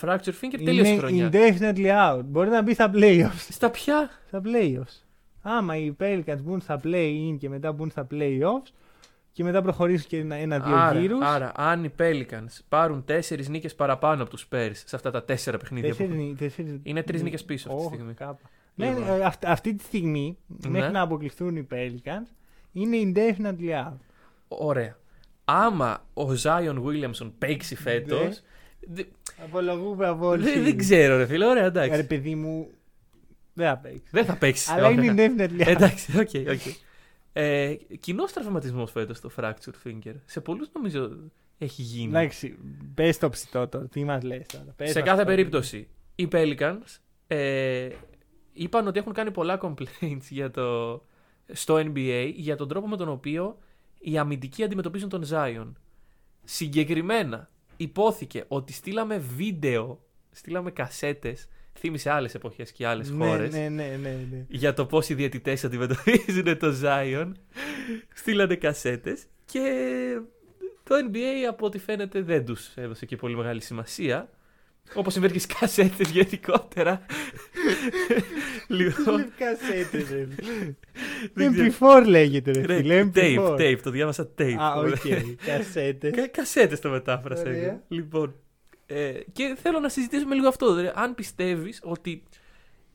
Fractured finger τέλειωσε η Είναι χρονιά. indefinitely out. Μπορεί να μπει στα playoffs. Στα ποια; Στα playoffs. Άμα οι Pelicans μπουν στα play-in και μετά μπουν στα playoffs και μετά προχωρήσουν και ένα- ένα-δύο Άρα, γύρους. άρα, αν οι Pelicans πάρουν τέσσερις νίκες παραπάνω από τους Spurs σε αυτά τα τέσσερα παιχνίδια. Τέσσερις που... νι- τέσσερις- Είναι τρεις νίκες πίσω αυτή τη Ω, στιγμή. κάπου. Ναι, Λοιπόν. ναι, αυ- αυτή τη στιγμή, Ναι. μέχρι να αποκλειστούν οι Pelicans, είναι indefinitely out. Ωραία. Άμα ο Ζάιον Βίλιαμσον παίξει φέτος. Ναι. Απολογούμαι από όλους. Δεν, δεν ξέρω, ρε φίλε. Ωραία, εντάξει. Ρε παιδί μου, δεν θα παίξεις. Δεν θα παίξεις. Αλλά είναι indefinitely out. Εντάξει, OK, OK. Ε, Κοινός τραυματισμός φέτος το fracture finger. Σε πολλούς νομίζω έχει γίνει. Εντάξει, πες το ψητό τώρα, τι μας λες τώρα. πες σε μας κάθε το. περίπτωση, οι Pelicans ε, είπαν ότι έχουν κάνει πολλά complaints για το, στο NBA για τον τρόπο με τον οποίο οι αμυντικοί αντιμετωπίζουν τον Zion. Συγκεκριμένα, υπόθηκε ότι στείλαμε βίντεο, στείλαμε κασέτες, θύμισε άλλες εποχές και άλλες Ναι, χώρες, ναι, ναι, ναι, ναι. για το πώς οι διαιτητές αντιμετωπίζουν το Zion. Στείλανε κασέτες και το NBA από ό,τι φαίνεται δεν τους έδωσε και πολύ μεγάλη σημασία. Όπως συμβαίνει και στις κασέτες γενικότερα. λοιπόν, Κασέτες, ρε. Δεν ξέρω. MP4 λέγεται, ρε ρε, φίλε. tape, MP4. tape, το διάβασα tape. Α, οκ, κασέτες. Κα- κασέτες το μετάφρασα Ωραία. εγώ. Λοιπόν, ε, και θέλω να συζητήσουμε λίγο αυτό. Δηλαδή, αν πιστεύεις ότι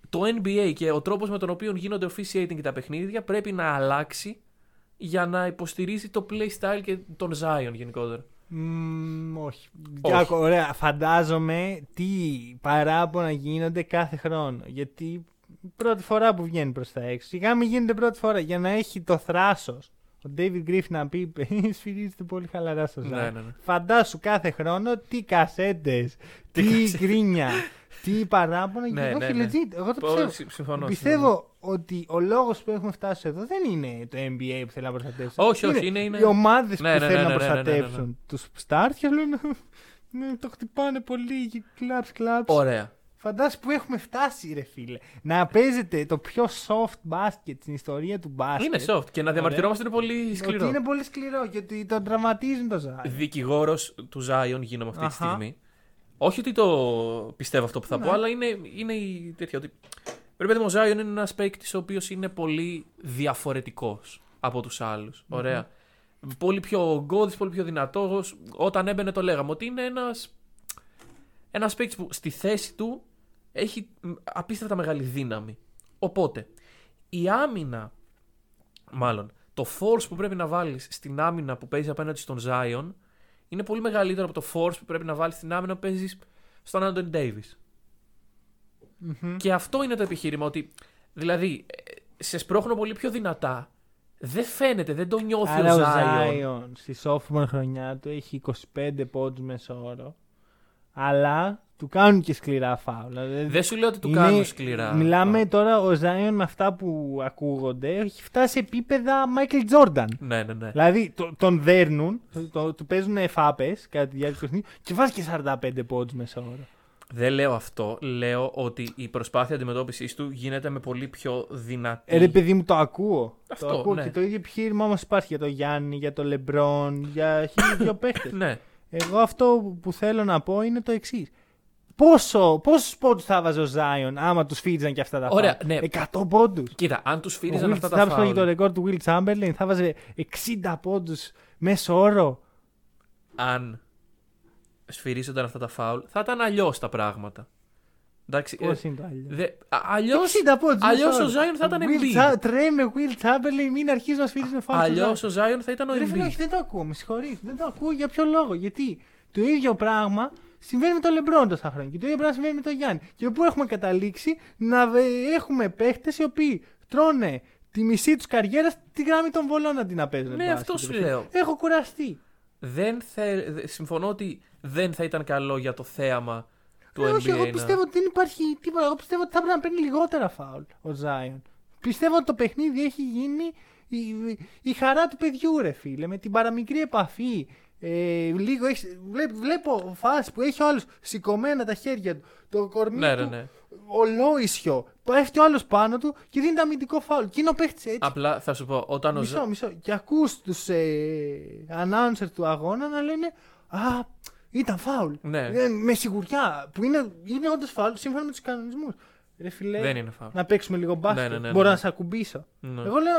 το NBA και ο τρόπος με τον οποίο γίνονται officiating και τα παιχνίδια πρέπει να αλλάξει για να υποστηρίζει το playstyle και τον Zion γενικότερα. Μμμ, όχι. Όχι. Άκου, Ωραία, φαντάζομαι τι παράπονα γίνονται κάθε χρόνο. Γιατί πρώτη φορά που βγαίνει προς τα έξω. Σιγά μην γίνεται πρώτη φορά για να έχει το θράσος. Ο David Griffin να πει σφυρίζεται πολύ χαλαρά στο Ναι, Zion. ναι, ναι. Φαντάσου κάθε χρόνο τι κασέτες, τι κασέτες. γκρίνια, τι παράπονα. Ναι, όχι, ναι, ναι. legit, εγώ το Πολύ πιστεύω. συ- συμφωνώ, Πιστεύω ότι ο λόγος που έχουμε φτάσει εδώ δεν είναι το NBA που θέλει να προστατεύσει. Όχι, όχι, είναι- είναι- Οι ομάδες Ναι, που ναι, θέλουν ναι, να ναι, ναι, ναι, ναι, ναι. προστατεύσουν τους stars και λένε ναι, το χτυπάνε πολύ. Κλαψ, κλαψ. Ωραία. Φαντάσου που έχουμε φτάσει, ρε φίλε. Να παίζετε το πιο soft μπάσκετ στην ιστορία του μπάσκετ. Είναι soft και να διαμαρτυρόμαστε είναι πολύ σκληρό. Ότι είναι πολύ σκληρό και ότι τον τραυματίζουν το Ζάι. Δικηγόρος του Zion γίνομαι αυτή τη Αχα. στιγμή. Όχι ότι το πιστεύω αυτό που θα Ναι. πω, αλλά είναι, είναι η τέτοια. Ότι... Πρέπει να ο Zion είναι ένας παίκτης ο οποίος είναι πολύ διαφορετικός από τους άλλους. Ωραία. Πολύ πιο ογκώδης, πολύ πιο δυνατός. Όταν έμπαινε το λέγαμε ότι είναι ένας ένας παίκτης που στη θέση του έχει μ, απίστευτα μεγάλη δύναμη. Οπότε, η άμυνα, μάλλον, το force που πρέπει να βάλεις στην άμυνα που παίζεις απέναντι στον Zion είναι πολύ μεγαλύτερο από το force που πρέπει να βάλεις στην άμυνα που παίζεις στον Άντων Davis. Και αυτό είναι το επιχείρημα ότι, δηλαδή, ε, σε σπρώχνω πολύ πιο δυνατά. Δεν φαίνεται, δεν το νιώθει Άρα ο ο Zion. Ζάιον στη sophomore χρονιά του έχει 25 πόντους μέσω όρο. Αλλά του κάνουν και σκληρά φάουλ. Δηλαδή, Δεν σου λέω ότι του είναι- κάνουν σκληρά. Μιλάμε τώρα ο Ζάιον με αυτά που ακούγονται έχει φτάσει σε επίπεδα Michael Jordan. Ναι, ναι, ναι. Δηλαδή το- τον δέρνουν, το, του παίζουν εφάπες κατά τη διάρκεια του παιχνιδιού και βάζει και 45 πόντους μέσα ώρα. Δεν λέω αυτό. Λέω ότι η προσπάθεια αντιμετώπισης του γίνεται με πολύ πιο δυνατή. Ε, ρε παιδί μου, το ακούω. Αυτό, το ακούω ναι. και το ίδιο επιχείρημα όμω υπάρχει για τον Γιάννη, για τον Λεμπρόν, για χίλιους δύο παίχτε. Ναι. Εγώ αυτό που θέλω να πω είναι το εξής. Πόσο, πόσους πόντους θα βάζει ο Ζάιον άμα τους φύριζαν και αυτά τα Ωραία, φάουλ; ναι. 100 πόντους. Κοίτα, αν τους Ο φύριζαν Will αυτά θα τα έσπαγε το φάουλ. ρεκόρ του Will Chamberlain, θα βάζει 60 πόντους μέσω όρο. Αν σφυρίζονταν αυτά τα φάουλ, θα ήταν αλλιώς τα πράγματα. Εντάξει. Πώς ε, είναι το άλλο. δε- α- αλλιώς, 60 πόντους μέσω αλλιώς όρο. ο Zion θα ήταν Will Embiid. Cha- Τρέει με Will Chamberlain, μην αρχίζει να σφυρίζει με φάουλ. στο αλλιώς Zion. ο Zion θα ήταν ο Ρε φίλε, όχι, Embiid. δεν το ακούω, με συγχωρείς. Δεν το ακούω για ποιο λόγο. Γιατί το ίδιο πράγμα συμβαίνει με τον Λεμπρόν τόσα χρόνια. Και το ίδιο πράγμα συμβαίνει με τον Γιάννη. Και πού έχουμε καταλήξει να ε, έχουμε παίχτες οι οποίοι τρώνε τη μισή τους καριέρα στη γράμμη των βολών αντί να παίζουν. Ναι, μπάσκετ, αυτός σου ρε φίλε. λέω. Έχω κουραστεί. Δεν θε... δε- Συμφωνώ ότι δεν θα ήταν καλό για το θέαμα του Ε, NBA. όχι, εγώ να- πιστεύω ότι δεν υπάρχει τίποτα. Εγώ πιστεύω ότι θα πρέπει να παίρνει λιγότερα φάουλ ο Ζάιον. Πιστεύω ότι το παιχνίδι έχει γίνει η, η χαρά του παιδιού, ρε φίλε, με την παραμικρή επαφή. Ε, λίγο έχεις- βλέ- βλέπω φάση που έχει ο άλλος σηκωμένα τα χέρια του, το κορμί Ναι, ναι, του ναι. Ολόισιο. Πέφτει ο άλλος πάνω του και δίνει το αμυντικό φάουλ. Και είναι ο παίχτη έτσι. Απλά θα σου πω, όταν ο Μισό, Ζα- μισό. Και ακούς τους ε, announcers του αγώνα να λένε Α, ήταν φάουλ. Ναι. Ε, με σιγουριά. Που είναι, είναι όντως φάουλ σύμφωνα με τους κανονισμούς. Ρε φιλέ, Δεν είναι φάουλ. να παίξουμε λίγο μπάσκετ. Ναι, ναι, ναι, Μπορώ ναι. να σε ακουμπήσω. Ναι. Εγώ λέω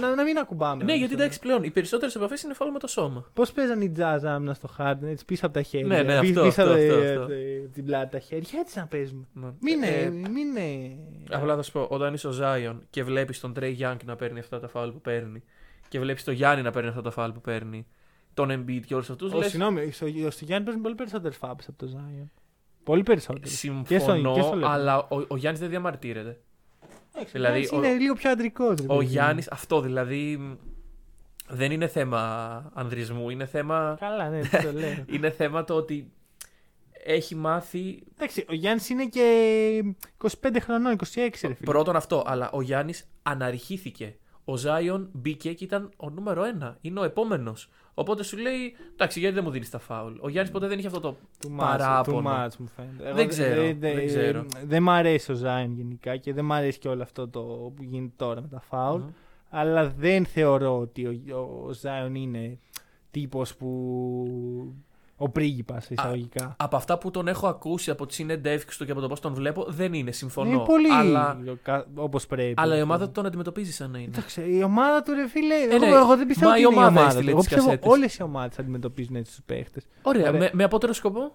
να, να, να μην ακουμπάμε. Ναι, γιατί εντάξει πλέον οι περισσότερες επαφές είναι φάουλ με το σώμα. Πώς παίζαν οι jazz άμυνα στο Harden, έτσι πίσω από τα χέρια. Ναι, ναι, πίσω, αυτό, πίσω αυτό, από αυτό, ε, αυτό. ε, την πλάτη τα χέρια. Έτσι να παίζουμε. Ναι. Μην Ε, είναι. Μην είναι... Απλά θα σου πω, όταν είσαι ο Ζάιον και βλέπεις τον Τρέι Young να παίρνει αυτά τα φάουλ που παίρνει και βλέπεις τον Γιάννη να παίρνει αυτά τα φάουλ που παίρνει, τον Embiid και όλους αυτούς. Ω, συγγνώμη, στο, στο Γιάννη παίζουν πολύ περισσότερες φάπε από το Zion. Πολύ περισσότερε. Συμφωνώ, και στο Λεμπρόν. αλλά ο, ο Γιάννης δεν διαμαρτύρεται. δηλαδή, Δηλαδή, ο- είναι λίγο πιο αντρικό. Ο Γιάννης, αυτό δηλαδή. μ, Δεν είναι θέμα ανδρισμού, είναι θέμα. Καλά, ναι, τι το λέω. Είναι θέμα το ότι έχει μάθει. Εντάξει, ο Γιάννης είναι και 25 χρονών, 26 ρε φίλε. Πρώτον αυτό, αλλά ο Γιάννης αναρριχήθηκε. Ο Ζάιον μπήκε και ήταν ο νούμερο ένα. Είναι ο επόμενος. Οπότε σου λέει, εντάξει, γιατί δεν μου δίνεις τα φάουλ. Ο Γιάννης ποτέ δεν είχε αυτό το Του παράπονο. Του μάτς μου φαίνεται. Εγώ Δεν ξέρω, δε- δε- δεν ξέρω. Δεν μ' αρέσει ο Ζάιν γενικά και δεν μ' αρέσει και όλο αυτό το που γίνεται τώρα με τα φάουλ. Μμμ. Αλλά δεν θεωρώ ότι ο, ο Ζάιον είναι τύπος που... Ο πρίγκιπας εισαγωγικά. Από αυτά που τον έχω ακούσει από τι συνεντεύξει του και από το πώς τον βλέπω, δεν είναι. Συμφωνώ. είναι πολύ Αλλά, κα- όπως πρέπει. αλλά η ομάδα του τον αντιμετωπίζει σαν να είναι. Εντάξει, η ομάδα του ρε φίλε. εγώ, ναι, εγώ δεν πιστεύω μα ότι η είναι η ομάδα ομάδα έστειλε του. Εγώ τις πιστεύω κασέτες. όλες οι ομάδες αντιμετωπίζουν έτσι τους παίχτες. Ωραία. Ωραία. Με, με απότερο σκοπό;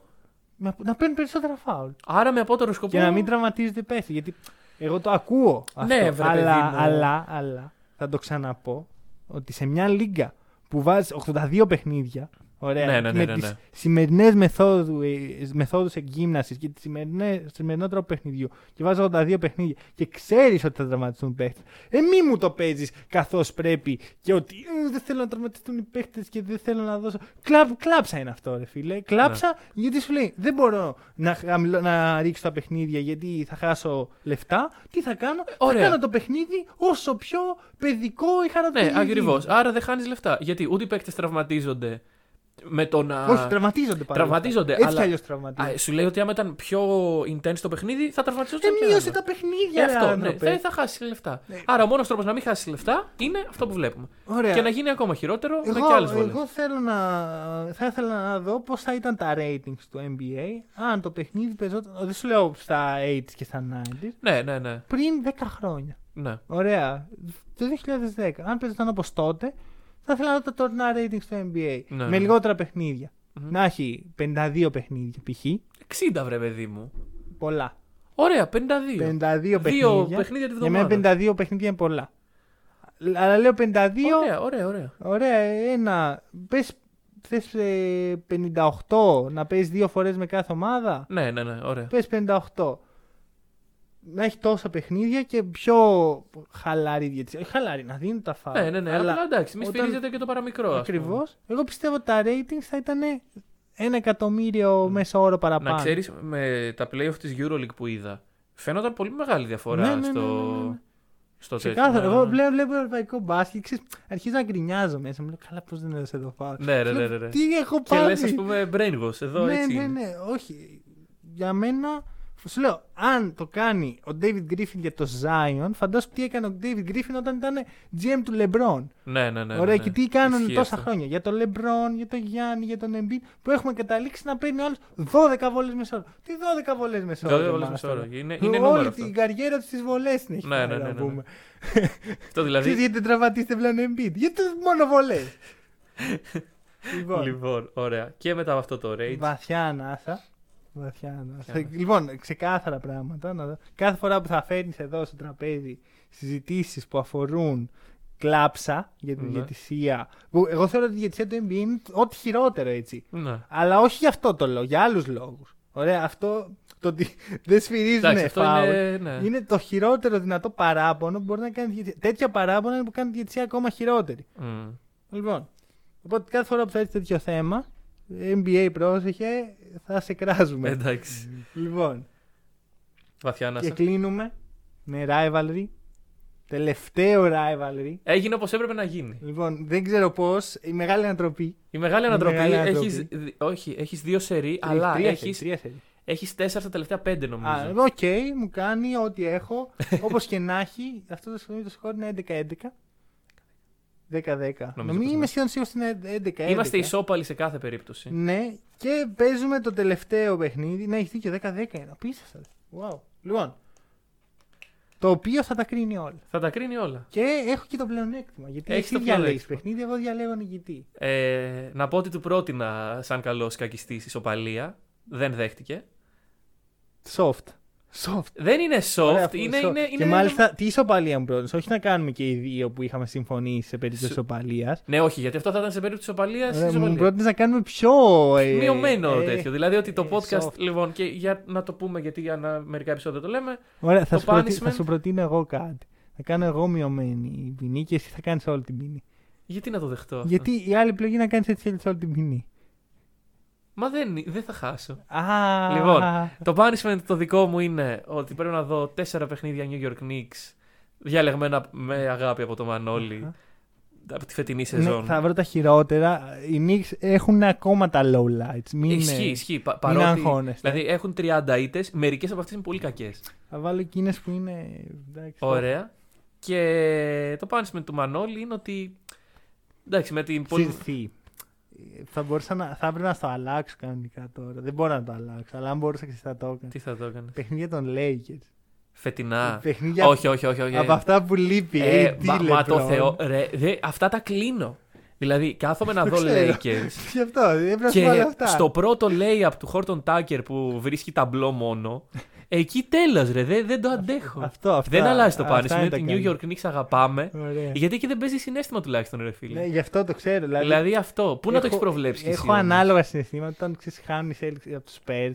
Να, να παίρνουν περισσότερα φάουλ. Άρα με απότερο σκοπό. Και να μην τραυματίζονται οι παίχτες. Γιατί εγώ το ακούω αυτό. Ναι, βρε, αλλά, παιδί μου. αλλά, αλλά θα το ξαναπώ ότι σε μια λίγκα που βάζει 82 παιχνίδια. Ωραία, Ναι, ναι, ναι, με ναι, τις ναι. σημερινές μεθόδου, ε, μεθόδους εκγύμνασης και τη σημερινέ- σημερινό τρόπο παιχνιδιού και βάζει 82 παιχνίδια και ξέρεις ότι θα τραυματιστούν οι παίχτες ε μη μου το παίζεις καθώς πρέπει και ότι «Ε, δεν θέλω να τραυματιστούν οι παίχτες και δεν θέλω να δώσω Κλαπ, κλάψα είναι αυτό ρε φίλε κλάψα Ναι. γιατί σου λέει δεν μπορώ να, χαμηλώ- να ρίξω τα παιχνίδια γιατί θα χάσω λεφτά τι θα κάνω; Ωραία. θα κάνω το παιχνίδι όσο πιο παιδικό ή χαρακτηριστικό Ναι, ακριβώς. Άρα δεν χάνεις λεφτά. Γιατί ούτε οι παίκτες τραυματίζονται με το να. όχι τραυματίζονται πάλι Τραυματίζονται, έτσι αλλά- κι αλλιώς τραυματίζονται Α, σου λέει ότι άμα ήταν πιο intense το παιχνίδι, θα τραυματιζόταν. Ε, και μείωσε άλλα. τα παιχνίδια, Ε, ρε αυτό, ναι. άνθρωπε. Θα, θα χάσει λεφτά. Ναι. Άρα ο μόνος τρόπος να μην χάσει λεφτά είναι αυτό που βλέπουμε. Ωραία. Και να γίνει ακόμα χειρότερο με εγώ, και άλλες βολέ. εγώ θέλω να, θα ήθελα να δω πώς θα ήταν τα ratings του NBA αν το παιχνίδι παίζονταν, δεν σου λέω στα 8 και στα 90 Ναι, ναι, ναι. πριν 10 χρόνια. ναι. Ωραία. Το 2010. Αν παίζονταν όπως τότε, θα ήθελα να δω τα τωρινά ratings του NBA. Ναι, με ναι. λιγότερα παιχνίδια. Να έχει 52 παιχνίδια π.χ. 60 βρε παιδί μου. Πολλά. Ωραία, 52. 52 Δύο παιχνίδια. παιχνίδια τη Για μένα βδομάδας. 52 παιχνίδια είναι πολλά. Αλλά λέω 52 Ωραία, ωραία, ωραία. Ωραία, ένα. Πες, θες ε, 58 να παίζει δύο φορές με κάθε ομάδα; Ναι, ναι, ναι, ωραία. Πες 58. Να έχει τόσα παιχνίδια και πιο χαλαρή διαιτησία. Όχι χαλαρή, να δίνουν τα φάουλ. Ναι, ναι, ναι. Αλλά εντάξει, μη όταν- σφυρίζεται και το παραμικρό. ας πούμε. Ακριβώ. Εγώ πιστεύω ότι τα ratings θα ήταν ένα εκατομμύριο μέσο όρο παραπάνω. Να ξέρεις, με τα playoff της Euroleague που είδα, φαίνονταν πολύ μεγάλη διαφορά Ναι, ναι, στο. ναι, ναι, ναι. Στο τέτοιο. Ξεκάθαρα. Ναι, Εγώ ναι. βλέπω, βλέπω ευρωπαϊκό μπάσκετ. Ξέρεις, αρχίζω να γκρινιάζω μέσα. Μου λέω καλά, πώς δεν έδωσε εδώ φάουλ. Ναι, ρε, Λέω, ναι, ναι. Τι έχω Και πάρει. λε, ας πούμε, brainwash. Εδώ ναι, έτσι. ναι, είναι. ναι, όχι. Για μένα, σου λέω, αν το κάνει ο David Griffin για το Zion, φαντάσου τι έκανε ο David Griffin όταν ήταν GM του LeBron. Ναι, ναι, ναι. Ωραία, ναι, και ναι. τι κάνουν Ισχύει τόσα αυτό. χρόνια. Για τον LeBron, για τον Γιάννη, για τον Embiid, που έχουμε καταλήξει να παίρνει όλου 12 βολέ μεσόωρο. Τι 12 βολέ μεσόωρο. 12 βολές ρε, μεσόωρο. μάστορα. Είναι- είναι νούμερο Όλη αυτό. την καριέρα τους στι βολές την έχει Ναι, πάρει, ναι, να ναι, ναι, πούμε. Αυτό δηλαδή. Ξέρεις γιατί δεν τραυματίστε πλέον Embiid; Γιατί μόνο βολές; λοιπόν, Λοιπόν, ωραία. Και μετά από αυτό το rage. Βαθιά ανάσα. Βαθιά ανάσα. Βαθιά ανάσα. Λοιπόν, ξεκάθαρα πράγματα. Να δω. Κάθε φορά που θα φέρνεις εδώ στο τραπέζι συζητήσεις που αφορούν κλάψα για την Ναι. διαιτησία. Που εγώ θεωρώ ότι η διαιτησία του NBA είναι ό,τι χειρότερο έτσι. Ναι. Αλλά όχι για αυτό το λόγο, για άλλους λόγους. Ωραία, αυτό το ότι δεν σφυρίζουν Εντάξει, αυτό φάουλ. είναι. Ναι. Είναι το χειρότερο δυνατό παράπονο που μπορεί να κάνει. η διαιτησία. Τέτοια παράπονα είναι που κάνει τη διαιτησία ακόμα χειρότερη. Μμ. Λοιπόν, οπότε κάθε φορά που θα έρθει τέτοιο θέμα, NBA πρόσεχε, θα σε κράζουμε. Εντάξει. λοιπόν, Βαθιά και ανάσα. κλείνουμε με rivalry. Τελευταίο rivalry. Έγινε όπως έπρεπε να γίνει. Λοιπόν, δεν ξέρω πώς. Η μεγάλη ανατροπή. Η μεγάλη Η ανατροπή. μεγάλη Έχεις, ανατροπή. δι- όχι, έχεις δύο σερί, αλλά τρία έχεις, σερί, τρία σερί. έχεις τέσσερα στα τελευταία πέντε Α, νομίζω. οκ, μου κάνει ό,τι έχω. Όπως και να έχει, αυτό το σημείο το σκορ είναι 11-11. 10-10. Νομίζω πως είμαι ναι. σχεδόν σίγουρος ότι είναι 11-11. Είμαστε ισόπαλοι σε κάθε περίπτωση. Ναι, και παίζουμε το τελευταίο παιχνίδι. Ναι, έχει δίκιο, 10-10 είναι. Απίστευτο. Wow. Λοιπόν, Το οποίο θα τα κρίνει όλα. Θα τα κρίνει όλα. Και έχω και το πλεονέκτημα. Γιατί Έχεις εσύ το διαλέγεις πλεονέκτημα. παιχνίδι, εγώ διαλέγω νικητή. Ε, να πω ότι του πρότεινα σαν καλός κακιστής ισοπαλία. Δεν δέχτηκε. Soft. Soft. Δεν είναι soft. Ωραία, είναι, soft. είναι, και είναι, μάλιστα, τι ισοπαλία μου πρότεινες; Όχι να κάνουμε και οι δύο που είχαμε συμφωνήσει σε περίπτωση Σου- ισοπαλίας. Ναι, όχι, γιατί αυτό θα ήταν σε περίπτωση ισοπαλίας. Μου πρότεινες να κάνουμε πιο. ε, Μειωμένο ε, τέτοιο. Δηλαδή ότι το ε, podcast. soft. Λοιπόν, και για να το πούμε, γιατί για να, μερικά επεισόδια το λέμε. Ωραία, θα το σου, προτι... punishment- θα σου προτείνω εγώ κάτι. Θα κάνω εγώ μειωμένη ποινή και εσύ θα κάνεις όλη την ποινή. Γιατί να το δεχτώ. αυτό; Γιατί η άλλη επιλογή είναι να κάνεις έτσι έτσι όλη την ποινή. Μα δεν, δεν θα χάσω. Α, Λοιπόν, Το punishment το δικό μου είναι ότι πρέπει να δω τέσσερα παιχνίδια New York Knicks διαλεγμένα με αγάπη από το Μανώλη Αχα. από τη φετινή ναι, σεζόν. θα βρω τα χειρότερα. Οι Knicks έχουν ακόμα τα low lights. Μην, Ισχύει, ε, ισχύει. Πα- μην παρότι, αγχώνεστε. δηλαδή έχουν 30 ήττε, μερικές από αυτές είναι πολύ κακές. Θα βάλω εκείνες που είναι. εντάξει, Ωραία. Και το punishment του Μανώλη είναι ότι. Εντάξει, με την πολύ. Ξέρεις τι, Θα, μπορούσα να, θα έπρεπε να το αλλάξω κανονικά τώρα. Δεν μπορώ να το αλλάξω. Αλλά αν μπορούσα και θα το έκανα. Τι θα το έκανες; Παιχνίδια των Lakers. Φετινά. Παιχνίδια Όχι, όχι, όχι. όχι. από αυτά που λείπει. Ε, Ε, μα, μα το LeBron. Θεό. Ρε, δε, αυτά τα κλείνω. Δηλαδή, κάθομαι να Το δω ξέρω. Lakers. Γι' αυτό, δεν έπρεπε να σου βάλω Και αυτά. στο πρώτο layup του Χόρτον Τάκερ που βρίσκει ταμπλό μόνο, εκεί τέλος ρε, δεν, δεν το αντέχω. Αυτό, αυτά, δεν αλλάζει το αυτά punishment. είναι τα New καλύτερα. York Knicks αγαπάμε. Ωραία. Γιατί εκεί δεν παίζει συνέστημα τουλάχιστον, ρε φίλε. Ναι, γι' αυτό το ξέρω. Δηλαδή, δηλαδή αυτό. Πού να το έχω- έχει προβλέψει, κι εσύ Έχω όμως; ανάλογα συναισθήματα όταν ξέρεις, χάνουν οι Celtics από τους Spurs.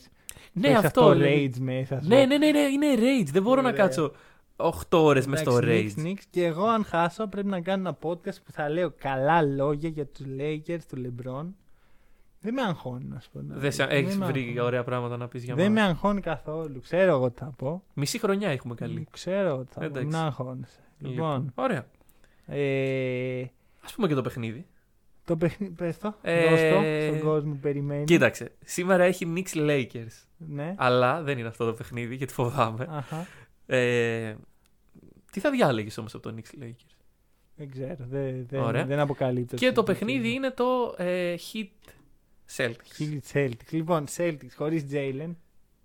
Ναι, Έχεις αυτό. το δηλαδή. rage μέσα. σου. Ναι, ναι, ναι, ναι, είναι rage. Δεν μπορώ να Ωραία. κάτσω 8 ώρες μες στο Εντάξει, rage. Knicks, Knicks. Και εγώ, αν χάσω, πρέπει να κάνω ένα podcast που θα λέω καλά λόγια για τους Lakers, του LeBron. Δεν με αγχώνει, να σου πω. να- Δεν σε- δεν έχεις με βρει αγχώνει. ωραία πράγματα να πεις για Δεν μας. με αγχώνει καθόλου. Ξέρω εγώ τι θα πω. Μισή χρονιά έχουμε καλή. Ξέρω εγώ τι θα πω. Εντάξει. Μην αγχώνεσαι. Λοιπόν, Ωραία. ε, Α πούμε και το παιχνίδι. το παιχνίδι. Πες το. Ε, Δώσ' το στον κόσμο που περιμένει. Κοίταξε. Σήμερα έχει Knicks Lakers. Ναι. Αλλά δεν είναι αυτό το παιχνίδι γιατί φοβάμαι. Αχα. Ε, τι θα διάλεγες όμως από το Knicks Lakers; Δεν ξέρω. Δεν, δεν, Ωραία. δεν αποκαλύπτω. Και το παιχνίδι είναι το ε, Heat Celtics. Heat Celtics. Λοιπόν, Celtics χωρίς Jalen,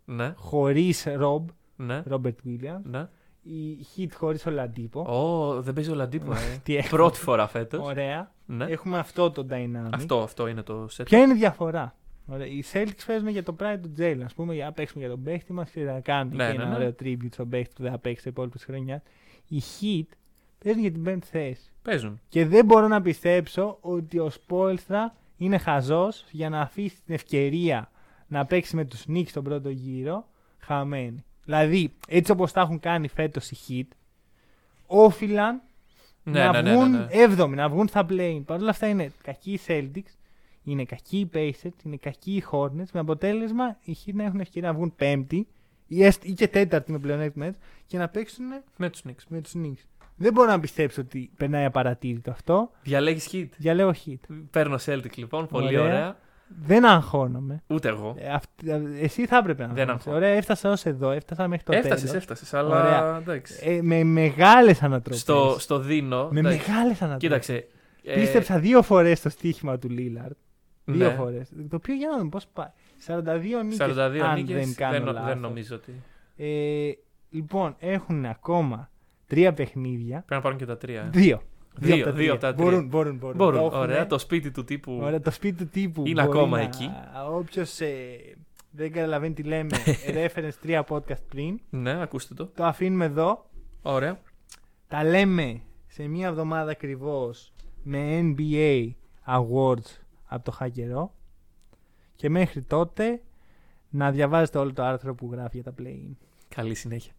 Ναι, χωρίς Rob, ναι, Robert Williams. ναι. Η Heat χωρίς Ολαντίπο. Ω, δεν παίζει ο Λαντίπο, ε. Τι έχουμε. Πρώτη φορά φέτος. Ωραία. Ναι. Έχουμε αυτό το dynamic. Αυτό, αυτό είναι το set. Ποια είναι η διαφορά; Ωραία. Οι Celtics παίζουν για το pride του Jalen. Α πούμε, για να παίξουμε για τον παίχτη μας και να κάνουμε Ναι, και ναι, ένα ναι. ωραίο tribute στον παίχτη που δεν θα παίξει σε υπόλοιπες χρονιάς. Οι Heat παίζουν για την πέμπτη θέση. Παίζουν. Και δεν μπορώ να πιστέψω ότι ο Σπόλστρα είναι χαζός για να αφήσει την ευκαιρία να παίξει με τους Knicks στον πρώτο γύρο χαμένη. Δηλαδή, έτσι όπως τα έχουν κάνει φέτος οι Heat, όφυλαν Ναι, να ναι, ναι, βγουν ναι, ναι. έβδομοι, να βγουν στα play. Παρ' όλα αυτά είναι κακοί οι Celtics, είναι κακοί οι Pacers, είναι κακοί οι Hornets, με αποτέλεσμα οι Heat να έχουν ευκαιρία να βγουν πέμπτη ή, έστω- ή και τέταρτη με πλεονέκτημα έτσι, και να παίξουν Με τους Knicks. με τους Knicks. Δεν μπορώ να πιστέψω ότι περνάει απαρατήρητο αυτό. Διαλέγεις Heat. Διαλέγω Heat. Παίρνω Celtic λοιπόν, πολύ Ωραία. ωραία. Δεν αγχώνομαι. Ούτε εγώ. Ε, αυτ- ε, εσύ θα έπρεπε να Δεν αγχώνεσαι. αγχώνομαι. Ωραία, έφτασα ως εδώ, έφτασα μέχρι το Έφτασες, τέλος. έφτασες. Αλλά Ωραία. εντάξει. Ε, με μεγάλες ανατροπές. στο, στο Δίνο. με εντάξει, μεγάλες ανατροπές. Κοίταξε. ε, Πίστεψα δύο φορές το στοίχημα του Λίλαρντ. Δύο ναι. φορές. Το οποίο για να δούμε πώς πάει. 42 νίκες, 42 αν νίκες, δεν κάνω δεν, λάθος. δεν νομίζω ότι. Ε, λοιπόν, έχουν ακόμα τρία παιχνίδια. Πρέπει να πάρουν και τα τρία. ε. Δύο. Δύο, από τα δύο τρία. από τα τρία. Μπορούν, μπορούν, μπορούν. Μπορούν. Το έχουνε. Ωραία. Το σπίτι του τύπου. Ωραία, το σπίτι του τύπου. Είναι μπορεί ακόμα να- εκεί. Όποιος ε, δεν καταλαβαίνει τι λέμε, reference τρία podcast πριν, Ναι, ακούστε το. το αφήνουμε εδώ. Ωραία. Τα λέμε σε μία εβδομάδα ακριβώς με NBA Awards από το Χακερό. Και μέχρι τότε να διαβάζετε όλο το άρθρο που γράφει για τα play-in. Καλή συνέχεια.